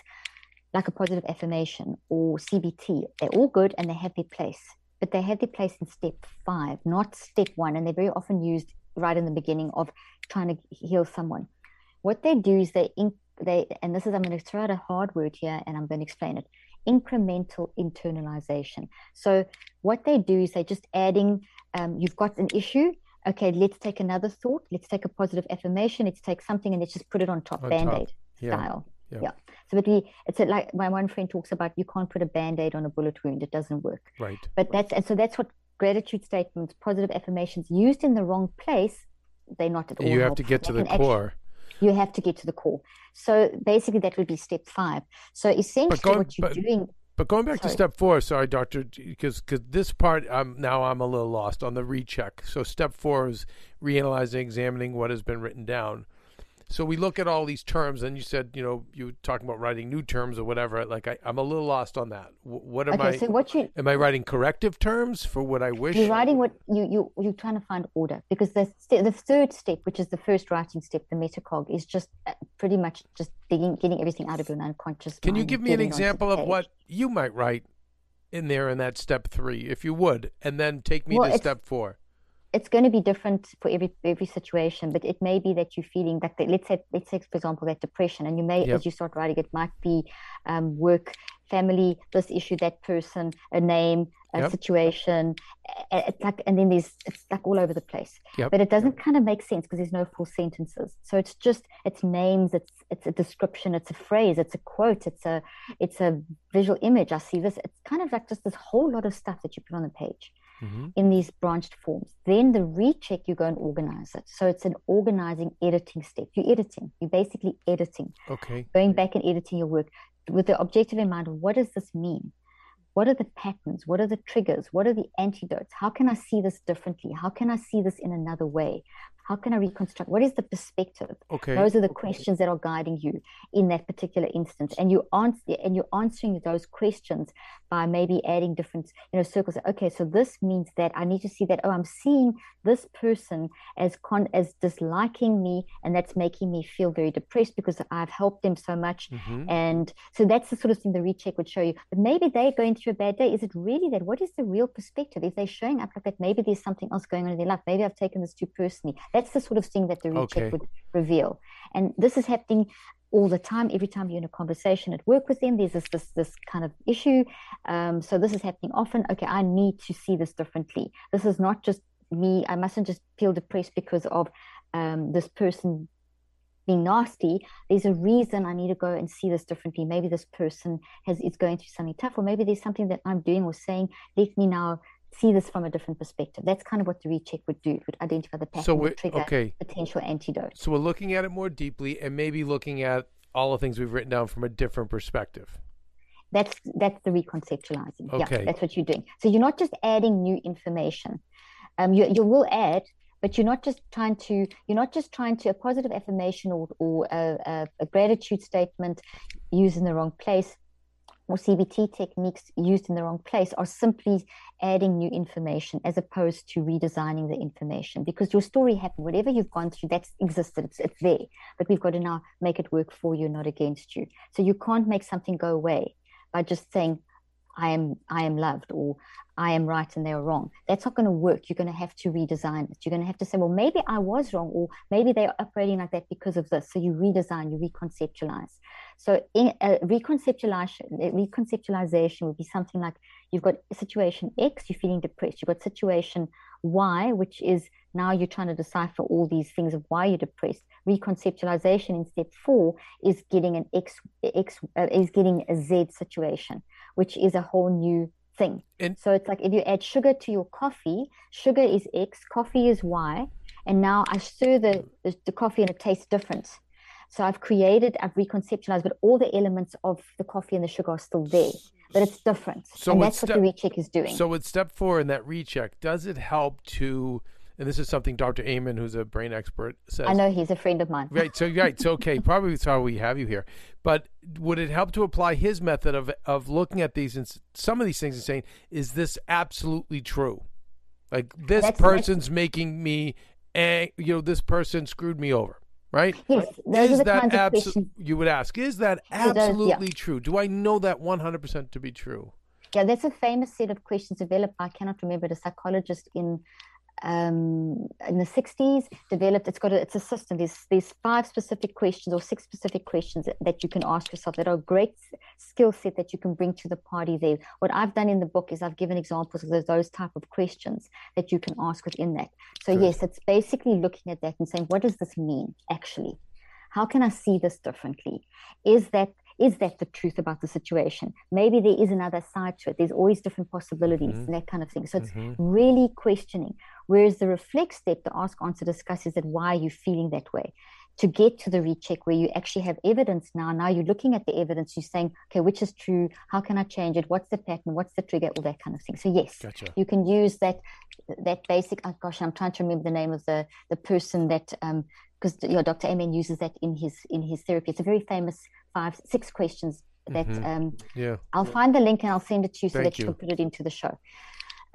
like a positive affirmation or CBT, they're all good and they have their place, but they have their place in step five, not step one. And they're very often used right in the beginning of trying to heal someone. What they do is they, they and this is, I'm going to throw out a hard word here and I'm going to explain it incremental internalization. So what they do is they're just adding, um, you've got an issue. Okay, let's take another thought. Let's take a positive affirmation. Let's take something and let's just put it on top, on band-aid yeah. style. Yeah. yeah. So but we, it's like my one friend talks about you can't put a band-aid on a bullet wound. It doesn't work. Right. But that's, and so that's what gratitude statements, positive affirmations used in the wrong place, they're not at all. You have to get to the core. You have to get to the core. So basically, that would be step five. So essentially, what you're but, doing. But going back sorry. to step four, sorry, doctor, because because this part, I'm now I'm a little lost on the recheck. So step four is reanalyzing, examining what has been written down. So we look at all these terms, and you said, you know, you were talking about writing new terms or whatever. Like I, am a little lost on that. What am okay, I? So what you am I writing corrective terms for what I wish? You're writing what you you you're trying to find order because the the third step, which is the first writing step, the metacog, is just uh, pretty much just digging, getting everything out of your unconscious. Can you give me an example of what you might write in there in that step three, if you would, and then take me well, to step four? It's going to be different for every every situation but it may be that you're feeling that the, let's say let's say for example that depression and you may yep. as you start writing it might be um, work family this issue that person a name a yep. situation it's like and then there's it's like all over the place yep. but it doesn't kind of make sense because there's no full sentences so it's just it's names it's it's a description it's a phrase it's a quote it's a it's a visual image i see this it's kind of like just this whole lot of stuff that you put on the page mm-hmm. in these branched forms. Then the recheck, you go and organize it. So it's an organizing, editing step. You're editing. You're basically editing. Okay. Going back and editing your work with the objective in mind what does this mean? What are the patterns? What are the triggers? What are the antidotes? How can I see this differently? How can I see this in another way? How can I reconstruct? What is the perspective? Okay. Those are the questions that are guiding you in that particular instance. And you answer and you're answering those questions by maybe adding different, you know, circles. Okay, so this means that I need to see that, oh, I'm seeing this person as con as disliking me, and that's making me feel very depressed because I've helped them so much. Mm-hmm. And so that's the sort of thing the recheck would show you. But maybe they're going through a bad day. Is it really that? What is the real perspective? If they're showing up like that, maybe there's something else going on in their life. Maybe I've taken this too personally. That's the sort of thing that the recheck okay. would reveal. And this is happening all the time. Every time you're in a conversation at work with them, there's this this, this kind of issue. Um, so this is happening often. Okay, I need to see this differently. This is not just me. I mustn't just feel depressed because of um, this person being nasty. There's a reason I need to go and see this differently. Maybe this person has is going through something tough, or maybe there's something that I'm doing or saying. Let me now see this from a different perspective. That's kind of what the recheck would do. It would identify the pattern, so trigger okay. potential antidote. So we're looking at it more deeply and maybe looking at all the things we've written down from a different perspective. That's that's the reconceptualizing. Okay. Yeah, that's what you're doing. So you're not just adding new information. Um, you you will add, but you're not just trying to you're not just trying to a positive affirmation or or a, a, a gratitude statement used in the wrong place or CBT techniques used in the wrong place are simply adding new information as opposed to redesigning the information because your story happened. Whatever you've gone through, that's existed, it's, it's there. But we've got to now make it work for you, not against you. So you can't make something go away by just saying, I am I am loved or I am right and they're wrong. That's not going to work. You're going to have to redesign it. You're going to have to say, well, maybe I was wrong, or maybe they are operating like that because of this. So you redesign, you reconceptualize. So in a reconceptualization, reconceptualization would be something like you've got situation X, you're feeling depressed. You've got situation Y, which is now you're trying to decipher all these things of why you're depressed. Reconceptualization in step four is getting an X, X uh, is getting a Z situation, which is a whole new thing. And so it's like if you add sugar to your coffee, sugar is X, coffee is Y, and now I stir the, the, the coffee and it tastes different. So I've created, I've reconceptualized, but all the elements of the coffee and the sugar are still there, but it's different. So and that's step, what the recheck is doing. So with step four in that recheck, does it help to and this is something Dr. Amen, who's a brain expert, says. I know he's a friend of mine. right. So right. So okay. Probably that's why we have you here. But would it help to apply his method of of looking at these and some of these things and saying, is this absolutely true? Like this that's, person's that's, making me, ang- you know, this person screwed me over right? Yes, those is are the that kinds abso- of questions. You would ask, is that absolutely yeah. true? Do I know that 100% to be true? Yeah, that's a famous set of questions developed. I cannot remember the psychologist in um, in the 60s developed it's got a, it's a system. There's there's five specific questions or six specific questions that, that you can ask yourself that are a great skill set that you can bring to the party there. What i've done in the book is i've given examples of those, those type of questions that you can ask within that. So Good. yes it's basically looking at that and saying what does this mean actually? How can i see this differently? Is that is that the truth about the situation? Maybe there is another side to it. There's always different possibilities mm-hmm. and that kind of thing. So it's mm-hmm. really questioning. Whereas the reflect step, the ask, answer, discuss is that why are you feeling that way? To get to the recheck where you actually have evidence now. Now you're looking at the evidence, you're saying, okay, which is true? How can I change it? What's the pattern? What's the trigger? All that kind of thing. So yes, gotcha. you can use that that basic. Oh gosh, I'm trying to remember the name of the the person that um, because your Dr. Amen uses that in his in his therapy. It's a very famous five six questions that mm-hmm. um, yeah. I'll find the link and I'll send it to you so Thank that you. you can put it into the show.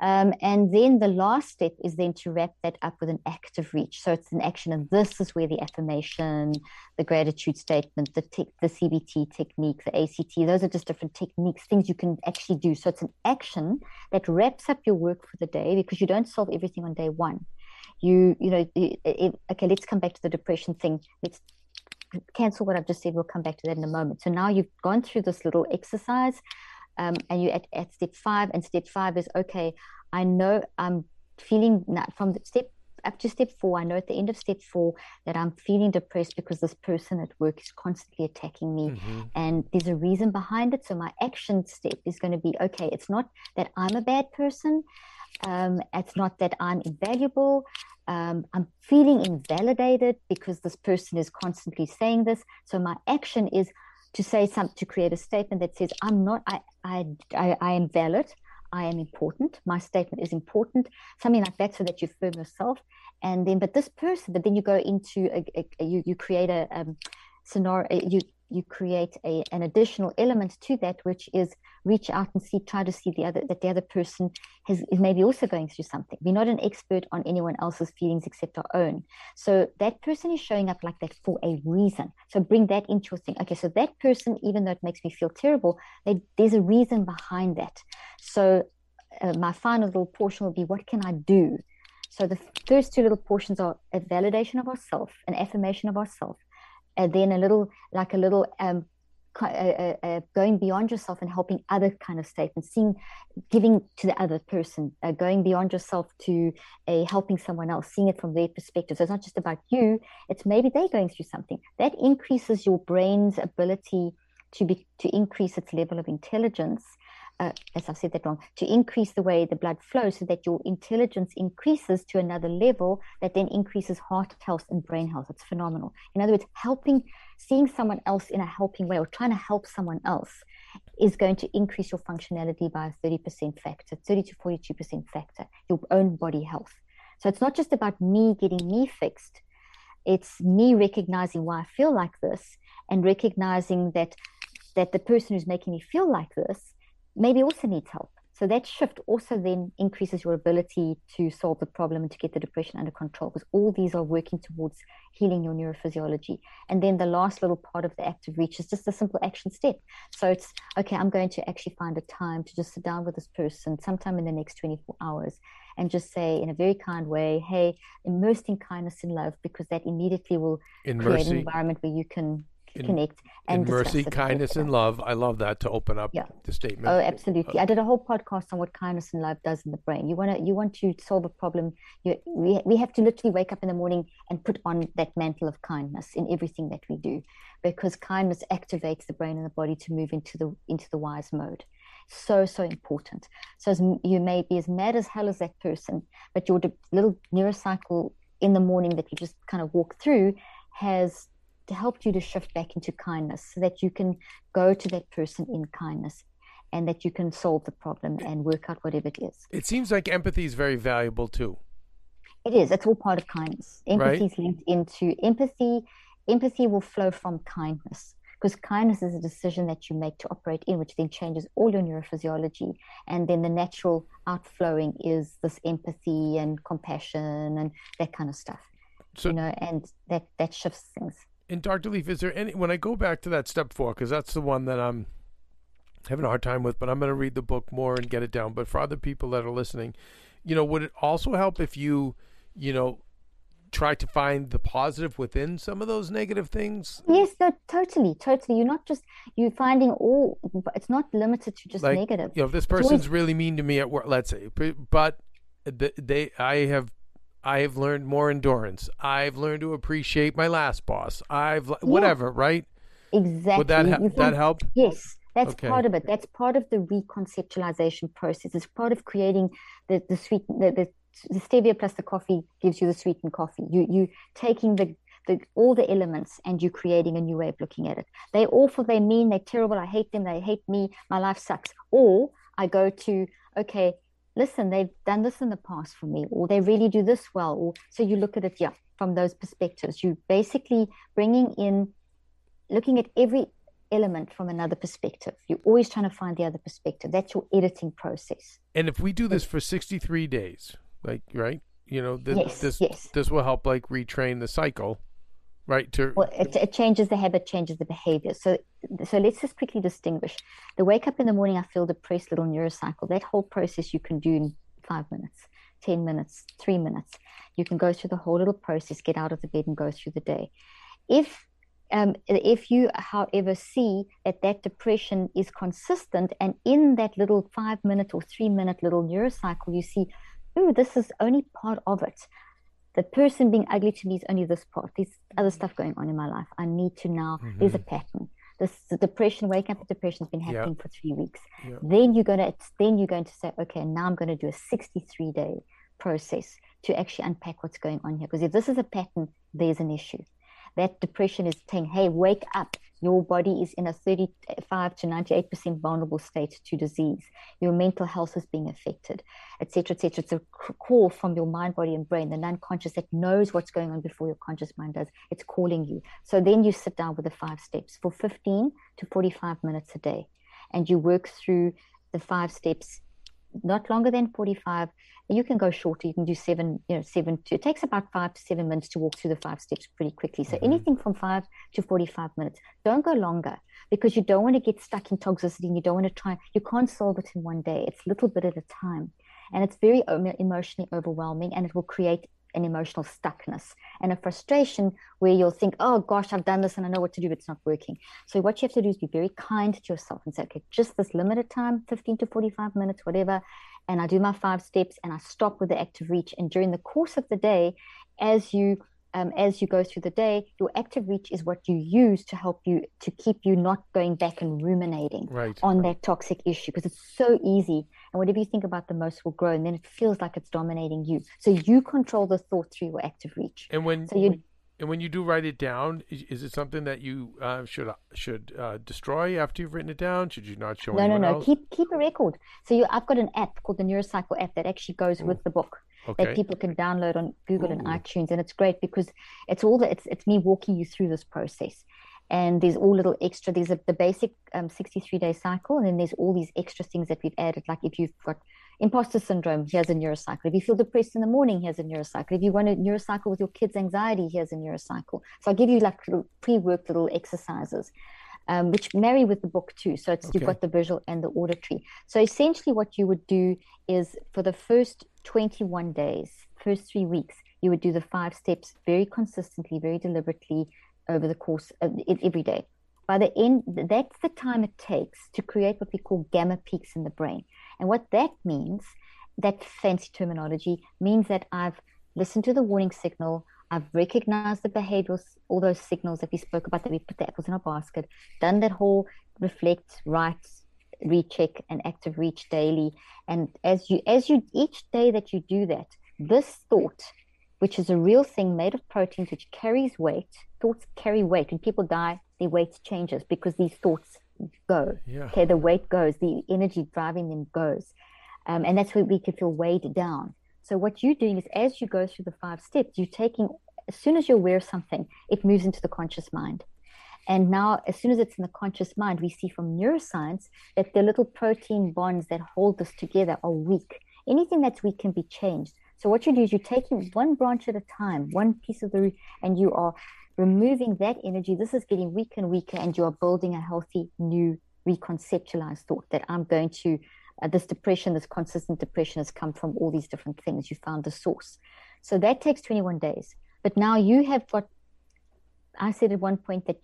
Um, and then the last step is then to wrap that up with an active reach. So it's an action, and this is where the affirmation, the gratitude statement, the te- the CBT technique, the ACT, those are just different techniques, things you can actually do. So it's an action that wraps up your work for the day because you don't solve everything on day one you you know it, okay let's come back to the depression thing let's cancel what i've just said we'll come back to that in a moment so now you've gone through this little exercise um, and you're at, at step five and step five is okay i know i'm feeling from the step up to step four, I know at the end of step four that I'm feeling depressed because this person at work is constantly attacking me. Mm-hmm. And there's a reason behind it. So my action step is going to be okay, it's not that I'm a bad person. Um, it's not that I'm invaluable. Um, I'm feeling invalidated because this person is constantly saying this. So my action is to say something, to create a statement that says, I'm not, I, I, I, I am valid. I am important. My statement is important. Something like that, so that you affirm yourself. And then, but this person, but then you go into a, a, a you, you create a um, scenario. You you create a, an additional element to that, which is reach out and see, try to see the other that the other person has is maybe also going through something. We're not an expert on anyone else's feelings except our own. So that person is showing up like that for a reason. So bring that into your thing. Okay, so that person, even though it makes me feel terrible, they, there's a reason behind that. So uh, my final little portion will be, what can I do? So the first two little portions are a validation of ourself, an affirmation of ourself, then a little like a little um, uh, uh, going beyond yourself and helping other kind of statements, seeing, giving to the other person, uh, going beyond yourself to a helping someone else, seeing it from their perspective. So it's not just about you; it's maybe they're going through something that increases your brain's ability to be to increase its level of intelligence uh, as I said that wrong, to increase the way the blood flows so that your intelligence increases to another level that then increases heart health and brain health. It's phenomenal. In other words, helping, seeing someone else in a helping way or trying to help someone else is going to increase your functionality by a 30% factor, 30 to 42% factor, your own body health. So it's not just about me getting me fixed, it's me recognizing why I feel like this and recognizing that that the person who's making me feel like this maybe also needs help. So that shift also then increases your ability to solve the problem and to get the depression under control because all these are working towards healing your neurophysiology. And then the last little part of the active reach is just a simple action step. So it's okay, I'm going to actually find a time to just sit down with this person sometime in the next 24 hours and just say in a very kind way, hey, immersed in kindness and love because that immediately will create an environment where you can In- connect and mercy, kindness, and love. I love that to open up Yeah. the statement. Oh, absolutely. I did a whole podcast on what kindness and love does in the brain. You want to you want to solve a problem. You, we we have to literally wake up in the morning and put on that mantle of kindness in everything that we do, because kindness activates the brain and the body to move into the into the wise mode. So so important. So as you may be as mad as hell as that person, but your de- little neurocycle in the morning that you just kind of walk through has helped you to shift back into kindness so that you can go to that person in kindness and that you can solve the problem and work out whatever it is. It seems like empathy is very valuable too. It is. It's all part of kindness. Empathy is linked into empathy. Empathy will flow from kindness because kindness is a decision that you make to operate in, which then changes all your neurophysiology. And then the natural outflowing is this empathy and compassion and that kind of stuff. So- you know, and that that shifts things. And Dr. Leaf, is there any when I go back to that step four, because that's the one that I'm having a hard time with, but I'm going to read the book more and get it down. But for other people that are listening, you know, would it also help if you, you know, try to find the positive within some of those negative things? Yes, no, totally, totally. You're not just you're finding all. It's not limited to just like, negative. you know, if this It's always- person's really mean to me at work, let's say, but th- they, I have. I have learned more endurance. I've learned to appreciate my last boss. I've le- whatever, right? Exactly. Would that ha- that help? Yes, that's Okay. part of it. That's part of the reconceptualization process. It's part of creating the the sweet the, the, the stevia plus the coffee gives you the sweetened coffee. You you taking the the, all the elements and you're creating a new way of looking at it. They're awful, they're mean, they're terrible, I hate them, they hate me, my life sucks. Or I go to, okay, listen, they've done this in the past for me, or they really do this well. Or so you look at it, yeah, from those perspectives. You basically bringing in, looking at every element from another perspective. You're always trying to find the other perspective. That's your editing process. And if we do this for 63 days, like right, you know, this Yes, this yes. this will help like retrain the cycle, right? To Well, it, it changes the habit, changes the behavior. So, so let's just quickly distinguish. The wake up in the morning, I feel depressed little neurocycle. That whole process you can do in five minutes, ten minutes, three minutes. You can go through the whole little process, get out of the bed, and go through the day. If um, if you, however, see that that depression is consistent, and in that little five minute or three minute little neurocycle, you see, oh, this is only part of it the person being ugly to me is only this part. There's other mm-hmm. stuff going on in my life. I need to now. There's a mm-hmm. pattern. This the depression, wake up with depression has been Yeah. happening for three weeks. Yeah. Then you're gonna then you're going to say, okay, now I'm going to do a 63 day process to actually unpack what's going on here. Because if this is a pattern, there's an issue. That depression is saying, hey, wake up. Your body is in a 35 to 98% vulnerable state to disease. Your mental health is being affected, etc., etc. It's a call from your mind, body, and brain, the non-conscious that knows what's going on before your conscious mind does. It's calling you. So then you sit down with the five steps for 15 to 45 minutes a day, and you work through the five steps, not longer than 45 you can go shorter. You can do seven you know seven to it takes about five to seven minutes to walk through the five steps pretty quickly. So mm-hmm. anything from five to 45 minutes. Don't go longer because you don't want to get stuck in toxicity and you don't want to try you can't solve it in one day. It's a little bit at a time. And it's very emotionally overwhelming and it will create an emotional stuckness and a frustration where you'll think oh gosh i've done this and i know what to do but it's not working. So what you have to do is be very kind to yourself and say okay just this limited time 15 to 45 minutes whatever and I do my five steps and I stop with the active reach. And during the course of the day, as you um, as you go through the day, your active reach is what you use to help you to keep you not going back and ruminating Right. on that toxic issue because it's so easy. And whatever you think about the most will grow, and then it feels like it's dominating you. So you control the thought through your active reach. And when So you and when you do write it down, is, is it something that you uh, should should uh, destroy after you've written it down? Should you not show it? no no no else? keep keep a record. So you I've got an app called the Neurocycle app that actually goes with the book. okay. that people can download on Google and iTunes, and it's great because it's all the, it's it's me walking you through this process, and there's all little extra. There's a, the basic um, 63 day cycle, and then there's all these extra things that we've added. Like if you've got imposter syndrome, here's a neurocycle. If you feel depressed in the morning, here's a neurocycle. If you want a neurocycle with your kids' anxiety, here's a neurocycle. So I give you like little pre-worked little exercises. Um, which marry with the book too. So it's Okay. you've got the visual and the auditory. So essentially, what you would do is for the first 21 days, first three weeks, you would do the five steps very consistently, very deliberately over the course of every day. By the end, that's the time it takes to create what we call gamma peaks in the brain. And what that means, that fancy terminology, means that I've listened to the warning signal, I've recognized the behaviors, all those signals that we spoke about, that we put the apples in our basket, done that whole reflect, write, recheck, and active reach daily. And as you, as you, each day that you do that, this thought, which is a real thing made of proteins, which carries weight, thoughts carry weight. When people die, their weight changes because these thoughts go. Yeah. Okay, the weight goes, the energy driving them goes. Um, and that's where we can feel weighed down. So what you're doing is as you go through the five steps, you're taking as soon as you're aware of something, it moves into the conscious mind. And now, as soon as it's in the conscious mind, we see from neuroscience that the little protein bonds that hold us together are weak. Anything that's weak can be changed. So what you do is you're taking one branch at a time, one piece of the, and you are removing that energy. This is getting weaker and weaker, and you are building a healthy, new, reconceptualized thought that I'm going to. Uh, this depression, this consistent depression, has come from all these different things. You found the source. So that takes 21 days. But now you have got. I said at one point that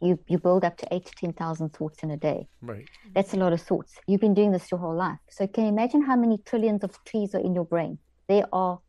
you you build up to eight to ten thousand thoughts in a day. Right. That's a lot of thoughts. You've been doing this your whole life. So can you imagine how many trillions of trees are in your brain? There are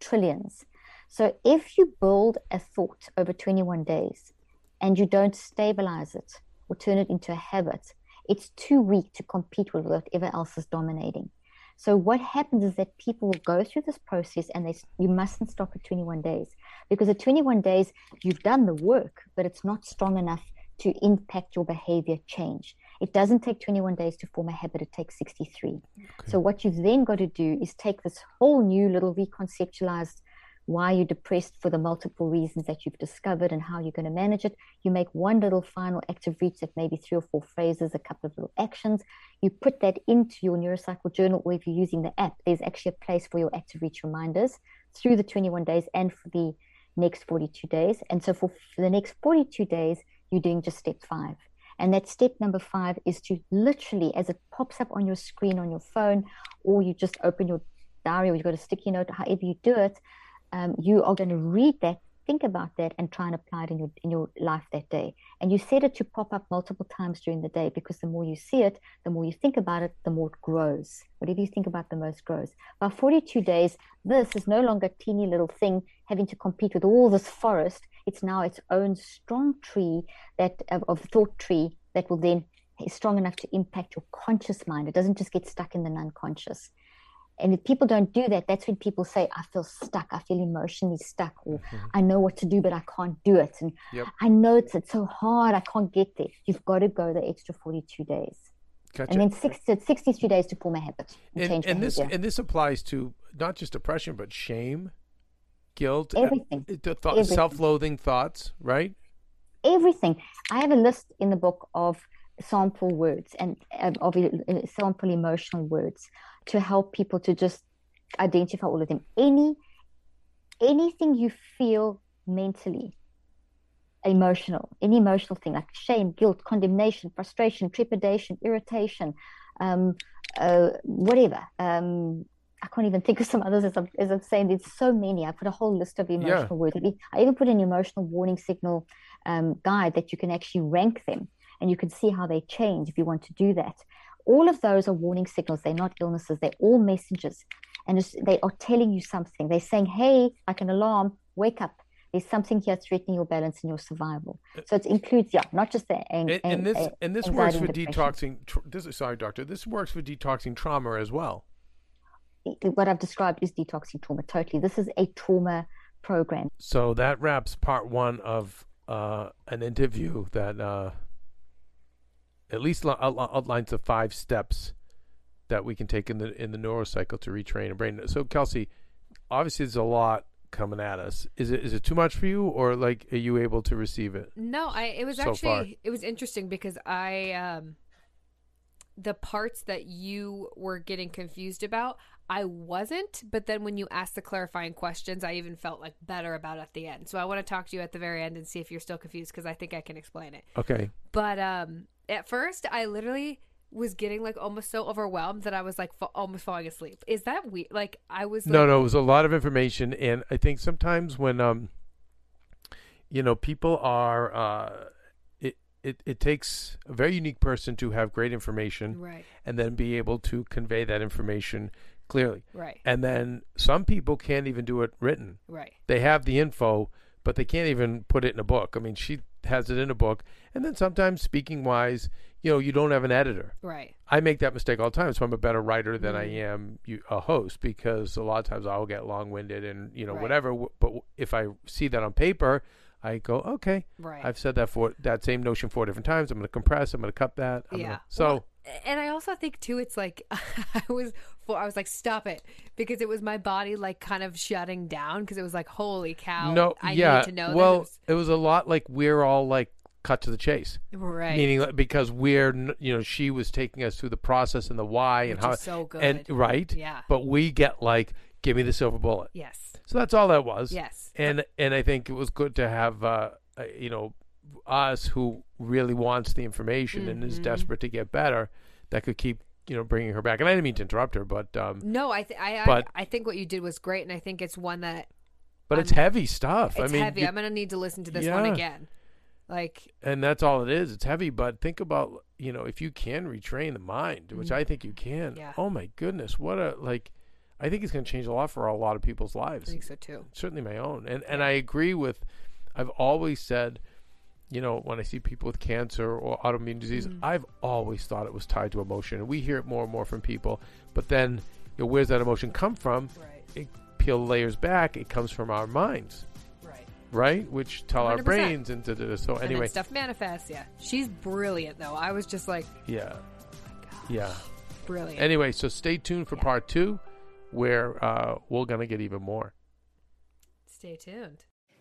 trillions. So if you build a thought over 21 days and you don't stabilize it or turn it into a habit, it's too weak to compete with whatever else is dominating. So what happens is that people will go through this process and they you mustn't stop at 21 days because at 21 days you've done the work, but it's not strong enough to impact your behavior change. It doesn't take 21 days to form a habit, it takes 63. Okay. So what you've then got to do is take this whole new little reconceptualized why you're depressed for the multiple reasons that you've discovered and how you're going to manage it. You make one little final active reach of maybe three or four phrases, a couple of little actions. You put that into your neurocycle journal, or if you're using the app, there's actually a place for your active reach reminders through the 21 days and for the next 42 days. And so for, for the next 42 days, you're doing just step five. And that step number five is to literally, as it pops up on your screen on your phone, or you just open your diary or you've got a sticky note, however you do it, um, you are going to read that, think about that, and try and apply it in your in your life that day. And you set it to pop up multiple times during the day because the more you see it, the more you think about it, the more it grows. Whatever you think about, the most grows. By 42 days, this is no longer a teeny little thing having to compete with all this forest. It's now its own strong tree that of, of thought tree that will then is strong enough to impact your conscious mind. It doesn't just get stuck in the unconscious. And if people don't do that, that's when people say, I feel stuck, I feel emotionally stuck, or mm-hmm. I know what to do, but I can't do it. And yep. I know it's, it's so hard, I can't get there. You've got to go the extra 42 days. Gotcha. And then 60, 63 days to form a habit and, and change and this And this applies to not just depression, but shame, guilt, everything. Uh, th- self loathing thoughts, right? Everything. I have a list in the book of sample words and of uh, sample emotional words to help people to just identify all of them. Any anything you feel mentally emotional, any emotional thing like shame, guilt, condemnation, frustration, trepidation, irritation, um, uh, whatever. Um, I can't even think of some others as I'm, as I'm saying. There's so many. I put a whole list of emotional yeah. words. I even put an emotional warning signal um, guide that you can actually rank them and you can see how they change if you want to do that. All of those are warning signals. They're not illnesses. They're all messages. And they are telling you something. They're saying, hey, like an alarm, wake up. There's something here threatening your balance and your survival. So it includes, yeah, not just the and, and, and this and this works for detoxing. This is sorry, doctor. This works for detoxing trauma as well. What I've described is detoxing trauma. Totally, this is a trauma program. So that wraps part one of uh, an interview that uh, at least outlines the five steps that we can take in the in the neurocycle to retrain a brain. So Kelsey, obviously there's a lot coming at us. Is it is it too much for you, or like are you able to receive it? No, I it was so actually far? it was interesting because I um the parts that you were getting confused about, I wasn't, but then when you asked the clarifying questions, I even felt like better about at the end. So I want to talk to you at the very end and see if you're still confused because I think I can explain it. Okay. But um at first I literally was getting like almost so overwhelmed that I was like fa- almost falling asleep. Is that weird? Like I was. Like, no, no, it was a lot of information, and I think sometimes when um, you know, people are. Uh, it, it it takes a very unique person to have great information, Right. and then be able to convey that information clearly. Right. And then some people can't even do it written. Right. They have the info, but they can't even put it in a book. I mean, she has it in a book, and then sometimes speaking wise, you know, you don't have an editor. Right. I make that mistake all the time. So I'm a better writer than I Mm. am you, a host because a lot of times I'll get long winded and you know Right. whatever. But if I see that on paper, I go, okay, Right. I've said that for that same notion four different times. I'm going to compress. I'm going to cut that. I'm yeah. Gonna, so Well, and I also think too, it's like I was, for I was like, stop it, because it was my body like kind of shutting down because it was like, holy cow, no, I yeah. need to know. well, this. it was a lot like we're all like cut to the chase. right? Meaning because we're you know she was taking us through the process and the why and Which how so good. and right Yeah. But we get like give me the silver bullet. yes, So that's all that was. yes, and and I think it was good to have uh, uh, you know us who really wants the information and is Mhm. desperate to get better that could keep you know bringing her back. And I didn't mean to interrupt her, but um, no, I, th- I, But- I, I think what you did was great, and I think it's one that but it's I'm- heavy stuff. it's I mean, heavy. you- I'm gonna need to listen to this one again. Like, and that's all it is. It's heavy, but think about you know if you can retrain the mind, which I think you can. Yeah. Oh my goodness, what a like! I think it's going to change a lot for a lot of people's lives I think so too. certainly my own. And and I agree with I've always said, you know, when I see people with cancer or autoimmune disease, Mm. I've always thought it was tied to emotion. And we hear it more and more from people. But then, you know, where's that emotion come from? Right, It peel layers back, it comes from our minds, right. right? Which tell our 100%. brains and da, da, da. so anyway, stuff manifests. Yeah, she's brilliant though. I was just like, yeah. oh my Yeah. brilliant. Anyway, so stay tuned for Yeah. part 2 where uh, we're going to get even more. Stay tuned.